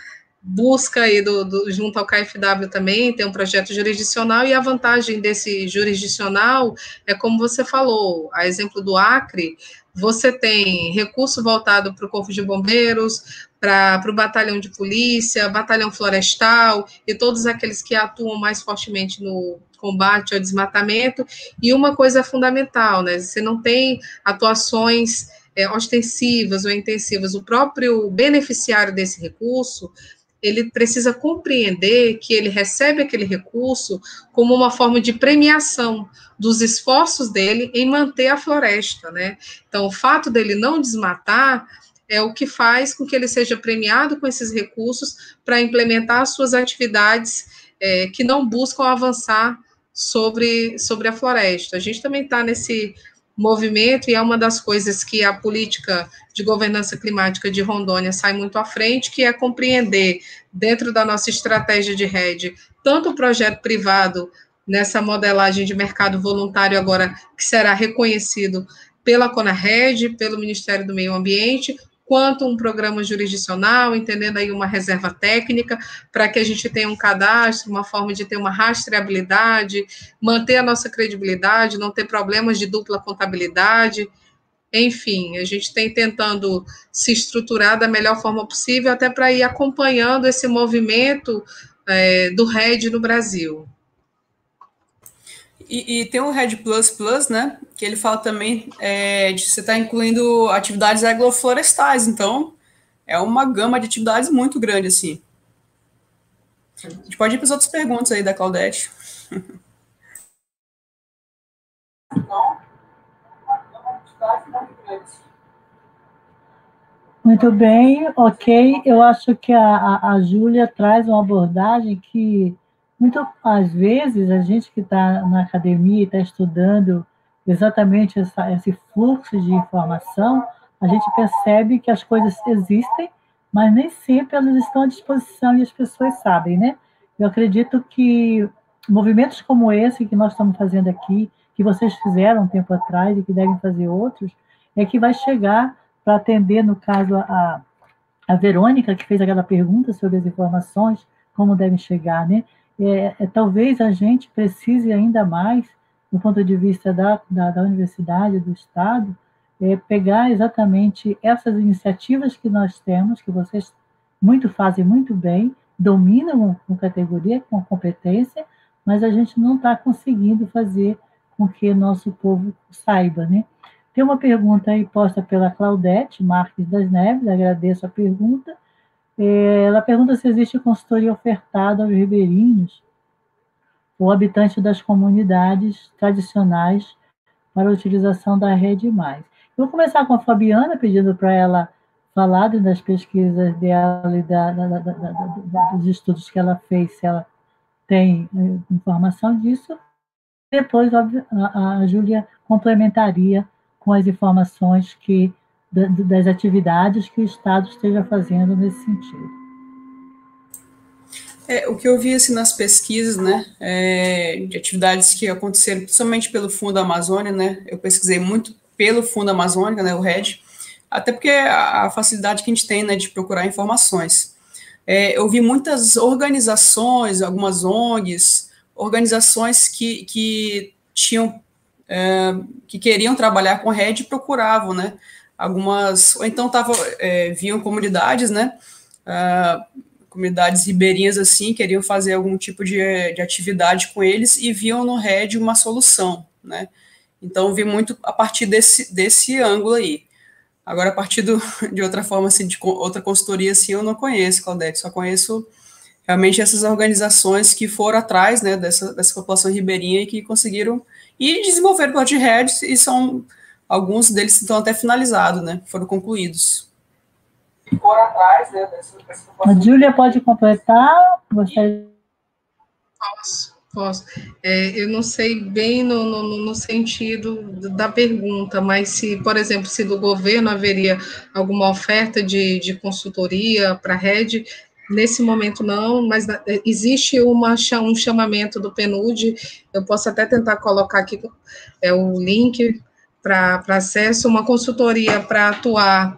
busca aí do, do, junto ao KFW também, tem um projeto jurisdicional, e a vantagem desse jurisdicional é como você falou, a exemplo do Acre, você tem recurso voltado para o Corpo de Bombeiros, para o batalhão de polícia, batalhão florestal e todos aqueles que atuam mais fortemente no combate ao desmatamento. E uma coisa fundamental, né? Você não tem atuações é, ostensivas ou intensivas. O próprio beneficiário desse recurso ele precisa compreender que ele recebe aquele recurso como uma forma de premiação dos esforços dele em manter a floresta, né? Então, o fato dele não desmatar é o que faz com que ele seja premiado com esses recursos para implementar suas atividades é, que não buscam avançar sobre, sobre a floresta. A gente também está nesse movimento e é uma das coisas que a política de governança climática de Rondônia sai muito à frente, que é compreender dentro da nossa estratégia de rede tanto o projeto privado nessa modelagem de mercado voluntário agora que será reconhecido pela CONARED, pelo Ministério do Meio Ambiente, quanto um programa jurisdicional, entendendo aí uma reserva técnica, para que a gente tenha um cadastro, uma forma de ter uma rastreabilidade, manter a nossa credibilidade, não ter problemas de dupla contabilidade. Enfim, a gente tem tentando se estruturar da melhor forma possível, até para ir acompanhando esse movimento é, do RED no Brasil. E, e, tem o Red Plus Plus, né? Que ele fala também é, de você estar tá incluindo atividades agroflorestais. Então, é uma gama de atividades muito grande, assim. A gente pode ir para as outras perguntas aí da Claudete. Muito bem, ok. Eu acho que a, a, a Júlia traz uma abordagem que muito às vezes, a gente que está na academia e está estudando exatamente essa, esse fluxo de informação, a gente percebe que as coisas existem, mas nem sempre elas estão à disposição e as pessoas sabem, né? Eu acredito que movimentos como esse que nós estamos fazendo aqui, que vocês fizeram um tempo atrás e que devem fazer outros, é que vai chegar para atender, no caso, a, a Verônica, que fez aquela pergunta sobre as informações, como devem chegar, né? É, é, talvez a gente precise ainda mais, do ponto de vista da, da, da universidade, do Estado, é, pegar exatamente essas iniciativas que nós temos, que vocês muito fazem muito bem, dominam com categoria, com competência, mas a gente não está conseguindo fazer com que nosso povo saiba, né? Tem uma pergunta aí posta pela Claudete Marques das Neves, agradeço a pergunta. É, ela pergunta se existe consultoria ofertada aos ribeirinhos ou habitantes das comunidades tradicionais para a utilização da rede mais. Eu vou começar com a Fabiana, pedindo para ela falar das pesquisas dela e da, da, da, dos estudos que ela fez, se ela tem eh, informação disso. Depois, a, a Júlia complementaria com as informações que das atividades que o Estado esteja fazendo nesse sentido. É, o que eu vi assim, nas pesquisas, né, é, de atividades que aconteceram principalmente pelo Fundo Amazônia, né, eu pesquisei muito pelo Fundo Amazônica, né, o RED, até porque a, facilidade que a gente tem, né, de procurar informações. É, eu vi muitas organizações, algumas ONGs, organizações que, que tinham, é, que queriam trabalhar com RED e procuravam, né, algumas, ou então tava, é, viam comunidades, né, uh, comunidades ribeirinhas assim, queriam fazer algum tipo de, de atividade com eles e viam no RED uma solução, né, então vi muito a partir desse, desse ângulo aí. Agora, a partir do, de outra forma, assim, de outra consultoria, assim, eu não conheço, Claudete, só conheço realmente essas organizações que foram atrás, né, dessa, dessa população ribeirinha e que conseguiram e desenvolver plot heads e são alguns deles estão até finalizados, né, foram concluídos. Foram atrás, né. A Júlia pode completar? Você... Posso. Posso. É, eu não sei bem no, no, no, sentido da pergunta, mas se, por exemplo, se do governo haveria alguma oferta de, de consultoria para a rede, nesse momento não, mas existe uma, um chamamento do PNUD, eu posso até tentar colocar aqui é, o link para acesso, uma consultoria para atuar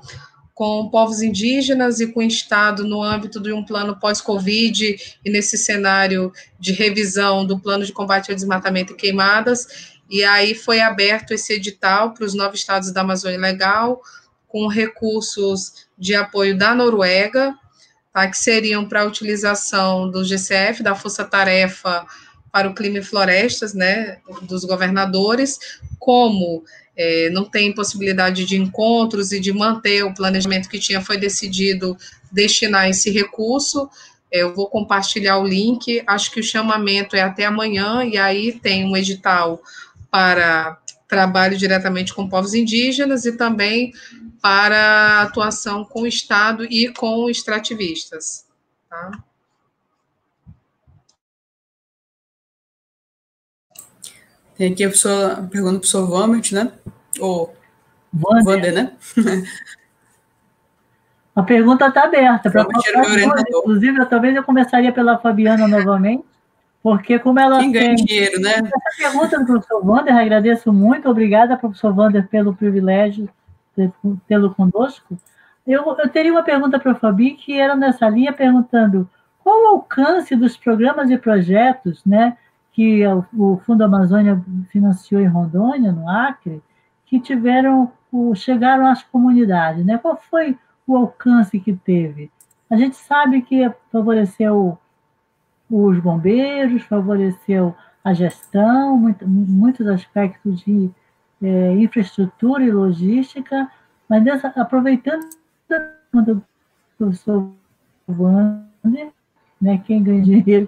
com povos indígenas e com o Estado no âmbito de um plano pós-Covid e nesse cenário de revisão do plano de combate ao desmatamento e queimadas. E aí foi aberto esse edital para os nove estados da Amazônia Legal, com recursos de apoio da Noruega, tá, que seriam para a utilização do GCF, da Força Tarefa para o Clima e Florestas, né, dos governadores, como é, não tem possibilidade de encontros e de manter o planejamento que tinha, foi decidido destinar esse recurso. É, eu vou compartilhar o link, acho que o chamamento é até amanhã, e aí tem um edital para trabalho diretamente com povos indígenas e também para atuação com o Estado e com extrativistas. Tá? Tem aqui a pessoa pergunta para o professor Vomit, né? Ou Vander, Vander né? A pergunta está aberta. Para inclusive, talvez eu começaria pela Fabiana novamente, porque como ela Quem tem... dinheiro, né? Essa pergunta do professor Wander, agradeço muito. Obrigada, professor Wander, pelo privilégio de tê-lo conosco. Eu, eu teria uma pergunta para a Fabi, que era nessa linha, perguntando qual o alcance dos programas e projetos né, que o Fundo Amazônia financiou em Rondônia, no Acre, que tiveram, chegaram às comunidades, né? Qual foi o alcance que teve? A gente sabe que favoreceu os bombeiros, favoreceu a gestão, muito, muitos aspectos de é, infraestrutura e logística, mas dessa, aproveitando do professor Wander, né, quem ganha dinheiro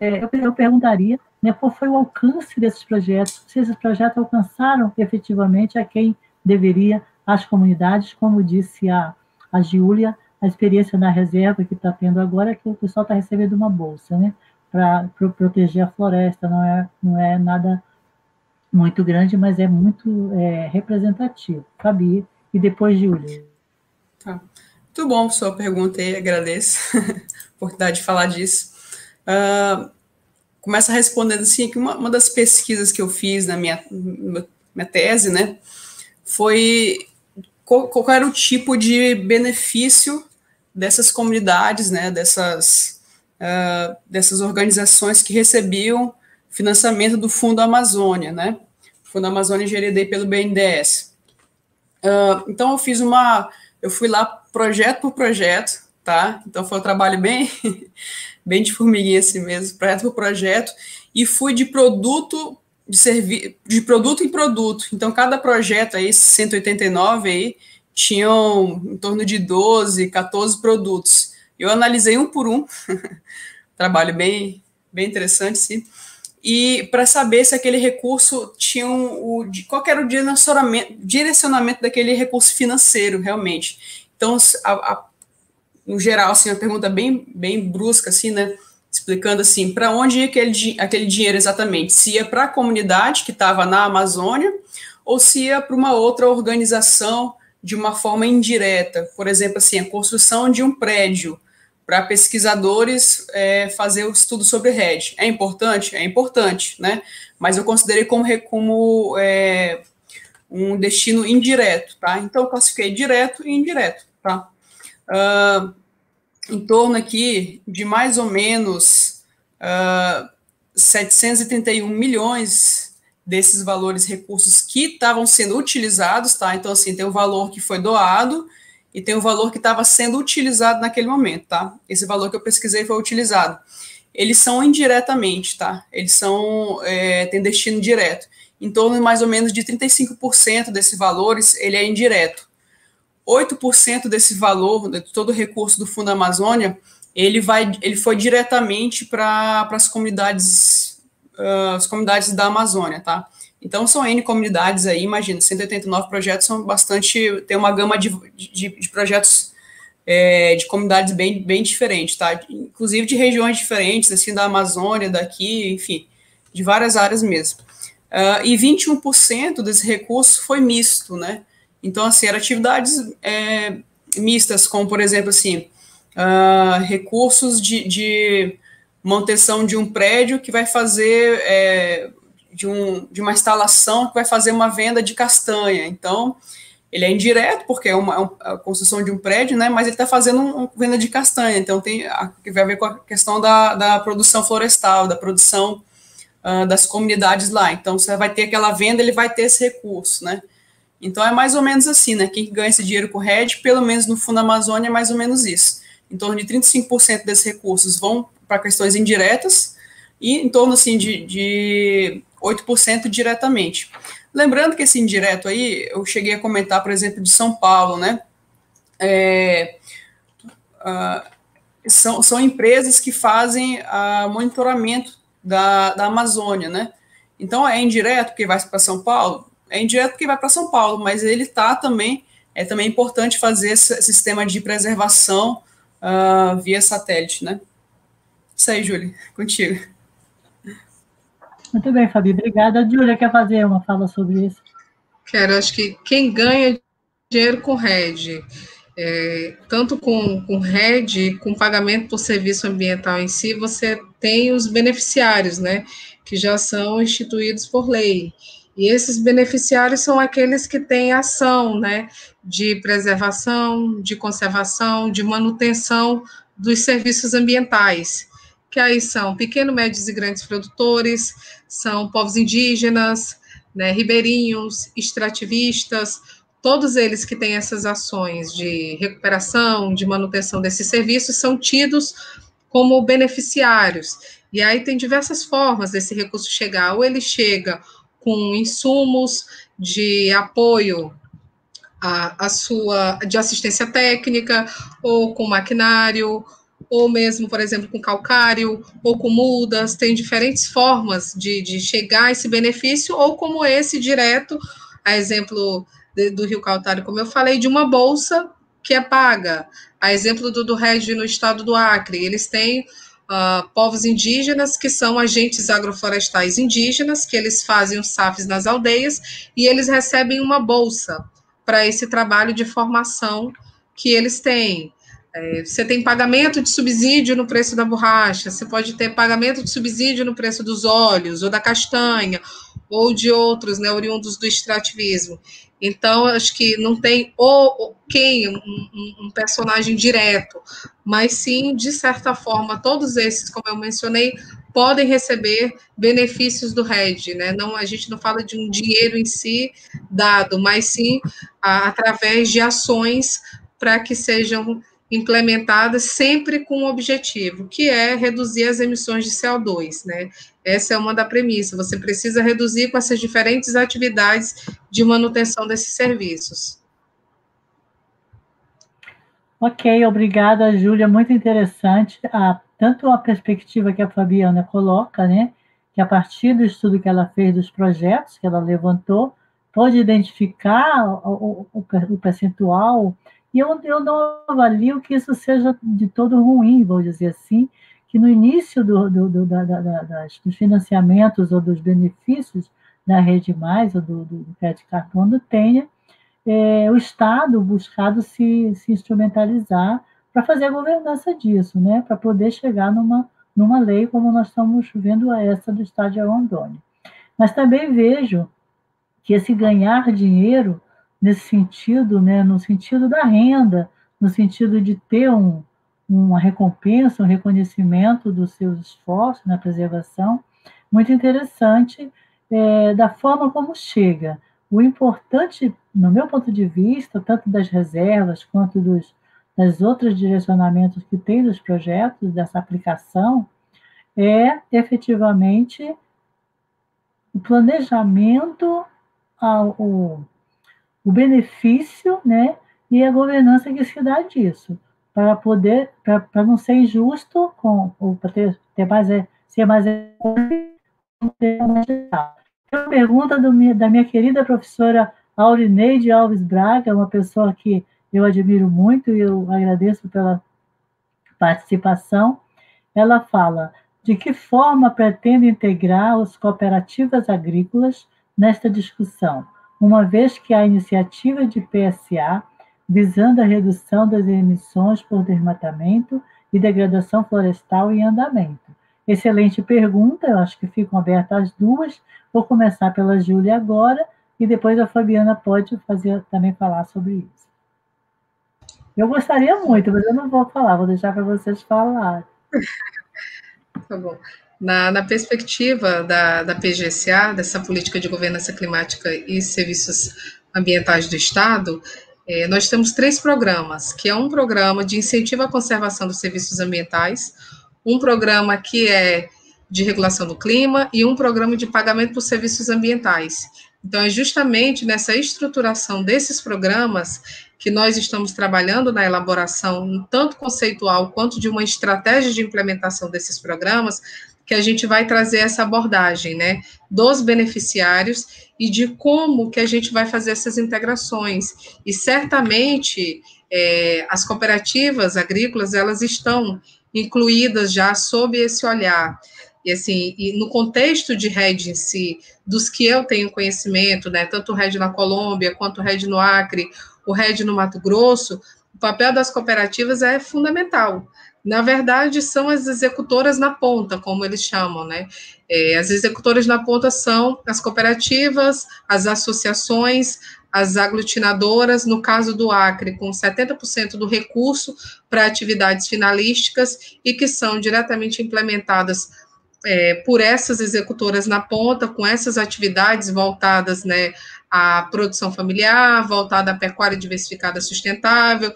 é, eu, eu perguntaria né, qual foi o alcance desses projetos, se esses projetos alcançaram efetivamente a quem deveria, as comunidades, como disse a, a Giulia, a experiência na reserva que está tendo agora é que o pessoal está recebendo uma bolsa, né, para pro, proteger a floresta, não é, não é nada muito grande, mas é muito é, representativo. Fabi, e depois Giulia. Tá. Muito bom sua pergunta aí, agradeço a oportunidade de falar disso. Uh, começa respondendo assim, que uma, uma das pesquisas que eu fiz na minha, minha tese, né, foi qual, qual, era o tipo de benefício dessas comunidades, né, dessas, uh, dessas organizações que recebiam financiamento do Fundo Amazônia, né, Fundo Amazônia gerido pelo BNDES. Uh, ah, então eu fiz uma, eu fui lá projeto por projeto, tá? Então foi um trabalho bem bem de formiguinha assim mesmo, projeto por projeto, e fui de produto de servi de produto em produto. Então, cada projeto aí, 189 aí, tinham em torno de 12, 14 produtos. Eu analisei um por um, trabalho bem, bem interessante, sim, e para saber se aquele recurso tinha um, o, qual era o direcionamento, direcionamento daquele recurso financeiro, realmente. Então, a, a no geral, assim, uma pergunta bem, bem brusca, assim, né? Explicando assim, para onde ia aquele, aquele dinheiro exatamente? Se ia para a comunidade que estava na Amazônia ou se ia para uma outra organização de uma forma indireta? Por exemplo, assim, a construção de um prédio para pesquisadores é, fazer o estudo sobre rede. É importante? É importante, né? Mas eu considerei como, como é, um destino indireto, tá? Então, eu classifiquei direto e indireto, tá? Uh, em torno aqui de mais ou menos uh, ah, 731 milhões desses valores, recursos que estavam sendo utilizados, tá? Então, assim, tem o valor que foi doado e tem o valor que estava sendo utilizado naquele momento, tá? Esse valor que eu pesquisei foi utilizado. Eles são indiretamente, tá? Eles são, é, tem destino direto. Em torno de mais ou menos de 35% desses valores, ele é indireto. 8% desse valor, de todo o recurso do Fundo Amazônia, ele, vai, ele foi diretamente para as comunidades, uh, as comunidades da Amazônia, tá? Então, são N comunidades aí, imagina, 189 projetos são bastante, tem uma gama de, de, de projetos é, de comunidades bem, bem diferentes, tá? Inclusive de regiões diferentes, assim, da Amazônia, daqui, enfim, de várias áreas mesmo. Uh, e 21% desse recurso foi misto, né? Então, assim, eram atividades é, mistas, como, por exemplo, assim, uh, recursos de, de, manutenção de um prédio que vai fazer, é, de, um, de uma instalação que vai fazer uma venda de castanha. Então, ele é indireto, porque é uma, é a construção de um prédio, né, mas ele está fazendo uma venda de castanha, então tem a, vai ver com a questão da, da produção florestal, da produção uh, das comunidades lá. Então, você vai ter aquela venda, ele vai ter esse recurso, né? Então, é mais ou menos assim, né? Quem ganha esse dinheiro com o RED, pelo menos no Fundo Amazônia, é mais ou menos isso. Em torno de 35% desses recursos vão para questões indiretas e em torno, assim, de, de 8% diretamente. Lembrando que esse indireto aí, eu cheguei a comentar, por exemplo, de São Paulo, né? É, uh, são, são empresas que fazem uh, monitoramento da, da Amazônia, né? Então, é indireto porque vai para São Paulo? É indireto porque vai para São Paulo, mas ele está também, é também importante fazer esse sistema de preservação uh, via satélite, né? Isso aí, Júlia, contigo. Muito bem, Fabi, obrigada. A Júlia quer fazer uma fala sobre isso? Quero, acho que quem ganha dinheiro com RED, é, tanto com, com RED, com pagamento por serviço ambiental em si, você tem os beneficiários, né, que já são instituídos por lei. E esses beneficiários são aqueles que têm ação, né, de preservação, de conservação, de manutenção dos serviços ambientais, que aí são pequenos, médios e grandes produtores, são povos indígenas, né, ribeirinhos, extrativistas, todos eles que têm essas ações de recuperação, de manutenção desses serviços, são tidos como beneficiários. E aí tem diversas formas desse recurso chegar, ou ele chega com insumos de apoio à, à sua de assistência técnica, ou com maquinário, ou mesmo, por exemplo, com calcário, ou com mudas, tem diferentes formas de, de chegar a esse benefício, ou como esse direto, a exemplo de, do Rio Calcário, como eu falei, de uma bolsa que é paga. A exemplo do, do RED no estado do Acre, eles têm uh, povos indígenas, que são agentes agroflorestais indígenas, que eles fazem os SAFs nas aldeias, e eles recebem uma bolsa para esse trabalho de formação que eles têm. É, você tem pagamento de subsídio no preço da borracha, você pode ter pagamento de subsídio no preço dos óleos, ou da castanha, ou de outros, né, oriundos do extrativismo. Então, acho que não tem o, quem, um, um, personagem direto, mas sim, de certa forma, todos esses, como eu mencionei, podem receber benefícios do RED, né? Não, a gente não fala de um dinheiro em si dado, mas sim a, através de ações para que sejam implementadas sempre com um objetivo, que é reduzir as emissões de CO2, né? Essa é uma da premissa. Você precisa reduzir com essas diferentes atividades de manutenção desses serviços. Ok, obrigada, Júlia. Muito interessante. Ah, tanto a perspectiva que a Fabiana coloca, né? Que a partir do estudo que ela fez dos projetos que ela levantou, pode identificar o, o, o percentual. E eu, eu não avalio que isso seja de todo ruim, vou dizer assim, que no início do, do, do, da, da, das, dos financiamentos ou dos benefícios da Rede Mais ou do, do crédito carbono tenha é, o Estado buscado se, se instrumentalizar para fazer a governança disso, né? para poder chegar numa, numa lei como nós estamos vendo essa do Estado de Rondônia. Mas também vejo que esse ganhar dinheiro nesse sentido, né, no sentido da renda, no sentido de ter um, uma recompensa, um reconhecimento dos seus esforços na preservação, muito interessante é, da forma como chega. O importante, no meu ponto de vista, tanto das reservas quanto dos das outros direcionamentos que tem dos projetos, dessa aplicação, é efetivamente o planejamento, o, o benefício, né, e a governança que se dá disso, para poder, para não ser injusto, com, ou para ter, ter mais, ser mais uma pergunta do, da minha querida professora Aurineide Alves Braga, uma pessoa que eu admiro muito e eu agradeço pela participação. Ela fala: de que forma pretende integrar as cooperativas agrícolas nesta discussão, uma vez que a iniciativa de PSA visando a redução das emissões por desmatamento e degradação florestal em andamento. Excelente pergunta, eu acho que ficam abertas as duas. Vou começar pela Júlia agora e depois a Fabiana pode fazer também falar sobre isso. Eu gostaria muito, mas eu não vou falar, vou deixar para vocês falarem. Tá bom. Na, na perspectiva da, da PGSA, dessa política de governança climática e serviços ambientais do Estado, é, nós temos três programas, que é um programa de incentivo à conservação dos serviços ambientais, um programa que é de regulação do clima e um programa de pagamento por serviços ambientais. Então, é justamente nessa estruturação desses programas que nós estamos trabalhando na elaboração, tanto conceitual quanto de uma estratégia de implementação desses programas, que a gente vai trazer essa abordagem, né, dos beneficiários e de como que a gente vai fazer essas integrações. E certamente é, as cooperativas agrícolas elas estão incluídas já sob esse olhar. E assim, e no contexto de rede em si, dos que eu tenho conhecimento, né, tanto o RED na Colômbia quanto o RED no Acre, o RED no Mato Grosso, o papel das cooperativas é fundamental. Na verdade, são as executoras na ponta, como eles chamam, né? É, as executoras na ponta são as cooperativas, as associações, as aglutinadoras, no caso do Acre, com 70% do recurso para atividades finalísticas e que são diretamente implementadas é, por essas executoras na ponta, com essas atividades voltadas né, à produção familiar, voltada à pecuária diversificada sustentável,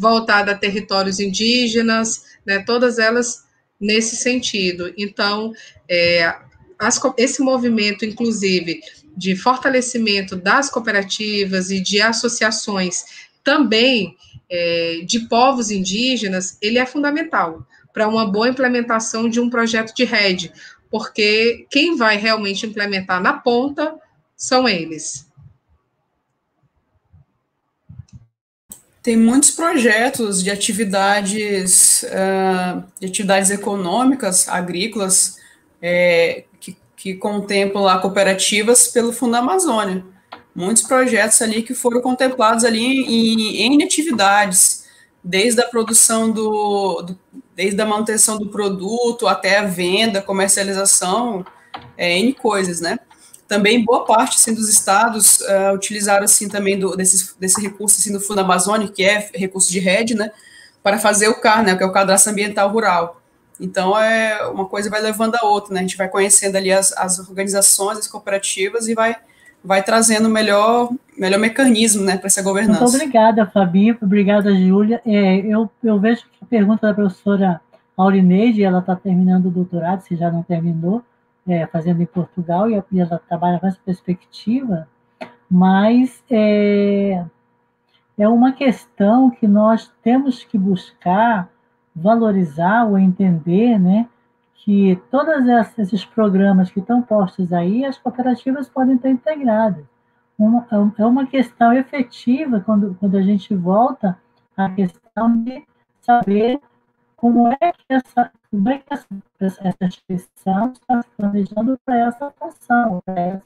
voltada a territórios indígenas, né, todas elas nesse sentido. Então, é, as, esse movimento, inclusive, de fortalecimento das cooperativas e de associações também é, de povos indígenas, ele é fundamental para uma boa implementação de um projeto de rede, porque quem vai realmente implementar na ponta são eles. Tem muitos projetos de atividades, uh, de atividades econômicas, agrícolas, é, que, que contemplam cooperativas pelo Fundo Amazônia. Muitos projetos ali que foram contemplados ali em, em atividades, desde a produção do, do, desde a manutenção do produto até a venda, comercialização, é, coisas, né? Também boa parte assim, dos estados uh, utilizaram assim também do, desse, desse recurso assim, do Fundo Amazônico, que é recurso de rede, né, para fazer o CAR, né, que é o Cadastro Ambiental Rural. Então, é uma coisa vai levando a outra, né? A gente vai conhecendo ali as, as organizações, as cooperativas e vai, vai trazendo o melhor, melhor mecanismo, né, para essa governança. Muito obrigada, Fabi. Obrigada, Júlia. É, eu, eu vejo que a pergunta da professora Aurineide, ela está terminando o doutorado, se já não terminou, é, fazendo em Portugal, e, ela trabalha com essa perspectiva, mas é, é uma questão que nós temos que buscar valorizar ou entender, né, que todos esses programas que estão postos aí, as cooperativas podem estar integradas. Uma, é uma questão efetiva quando, quando a gente volta à questão de saber como é que essa, é que essa instituição está se planejando para essa função, para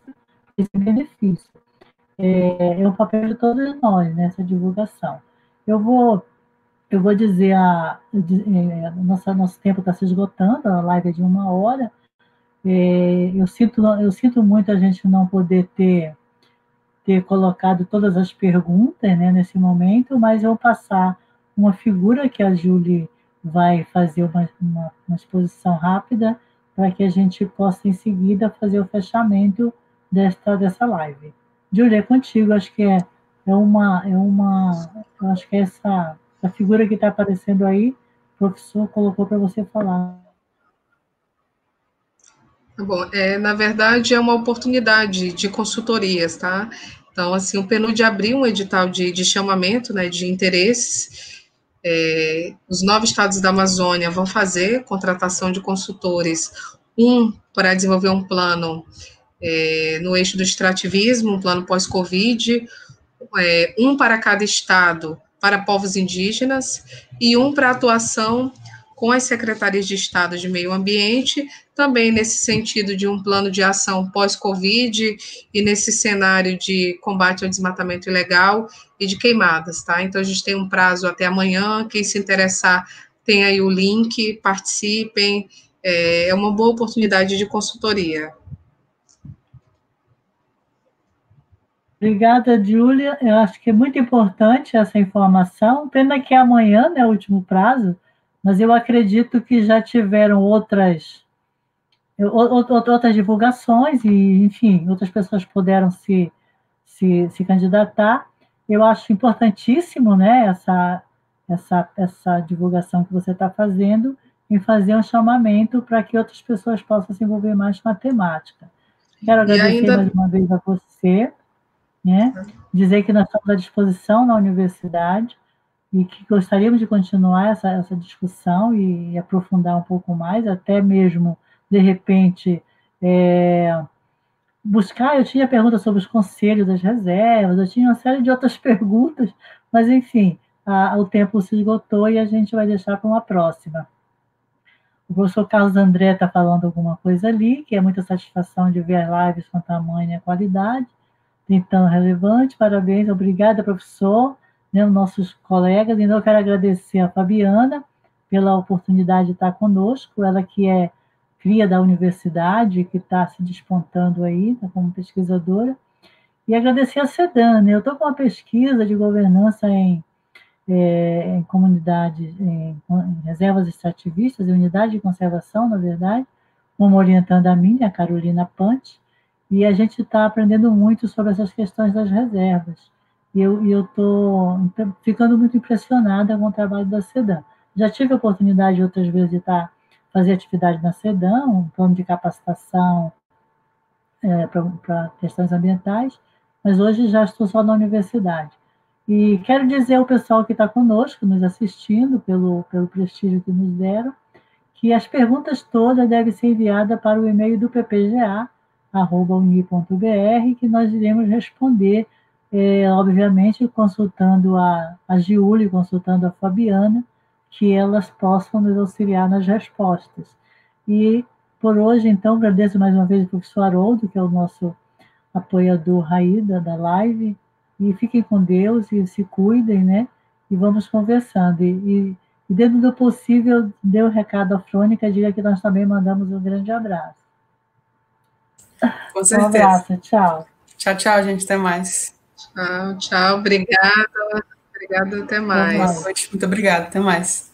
esse benefício. É, é o papel de todos nós nessa divulgação. Eu vou, eu vou dizer, a, é, nossa, nosso tempo está se esgotando, a live é de uma hora. É, eu, sinto, eu sinto muito a gente não poder ter, ter colocado todas as perguntas né, nesse momento, mas eu vou passar uma figura que a Julie vai fazer uma, uma, uma exposição rápida para que a gente possa, em seguida, fazer o fechamento desta, dessa live. Júlia, é contigo, acho que é, é uma, é uma, acho que é essa, essa figura que está aparecendo aí, o professor colocou para você falar. Tá bom, é, na verdade é uma oportunidade de consultorias, tá? Então, assim, o PNUD abriu um edital de, de chamamento, né, de interesses. É, os nove estados da Amazônia vão fazer contratação de consultores, um para desenvolver um plano é, no eixo do extrativismo, um plano pós-Covid, é, um para cada estado para povos indígenas e um para atuação com as secretarias de Estado de Meio Ambiente, também nesse sentido de um plano de ação pós-Covid e nesse cenário de combate ao desmatamento ilegal e de queimadas, tá? Então, a gente tem um prazo até amanhã, quem se interessar tem aí o link, participem, é, é uma boa oportunidade de consultoria. Obrigada, Júlia. Eu acho que é muito importante essa informação. Pena que amanhã, né, o último prazo, mas eu acredito que já tiveram outras outras divulgações e, enfim, outras pessoas puderam se, se, se candidatar. Eu acho importantíssimo né, essa, essa, essa divulgação que você está fazendo em fazer um chamamento para que outras pessoas possam se envolver mais com a temática. Quero agradecer ainda... mais uma vez a você, né? dizer que nós estamos à disposição na universidade e que gostaríamos de continuar essa, essa discussão e, aprofundar um pouco mais, até mesmo, de repente, é, buscar. Eu tinha perguntas sobre os conselhos das reservas, eu tinha uma série de outras perguntas, mas, enfim, a, o tempo se esgotou e a gente vai deixar para uma próxima. O professor Carlos André está falando alguma coisa ali, que é muita satisfação de ver as lives com tamanho e qualidade, então relevante. Parabéns, obrigada, professor né, os nossos colegas. Então, eu quero agradecer a Fabiana pela oportunidade de estar conosco, ela que é cria da universidade, que está se despontando aí tá como pesquisadora, e agradecer a Sedan. Né? Eu estou com uma pesquisa de governança em, é, em comunidades, em, em, reservas extrativistas, em unidade de conservação, na verdade, uma orientando a minha, a Carolina Pante, e a gente está aprendendo muito sobre essas questões das reservas. E eu estou ficando muito impressionada com o trabalho da SEDAM. Já tive a oportunidade outras vezes de estar, fazer atividade na SEDAM, um plano de capacitação é, para questões ambientais, mas hoje já estou só na universidade. E quero dizer ao pessoal que está conosco, nos assistindo, pelo, pelo prestígio que nos deram, que as perguntas todas devem ser enviadas para o e-mail do ppga, arroba uni.br, que nós iremos responder é, obviamente consultando a, a Giulia, consultando a Fabiana, que elas possam nos auxiliar nas respostas. E por hoje, então, agradeço mais uma vez o professor Haroldo, que é o nosso apoiador raída da live, e fiquem com Deus e se cuidem, né? E vamos conversando. E, e, e dentro do possível, dê o um recado à Frônica, diga que nós também mandamos um grande abraço. Com certeza. Um abraço, tchau. Tchau, tchau, gente. Até mais. Tchau, tchau. Obrigada. Obrigada, até mais. Boa noite. Muito obrigada. Até mais.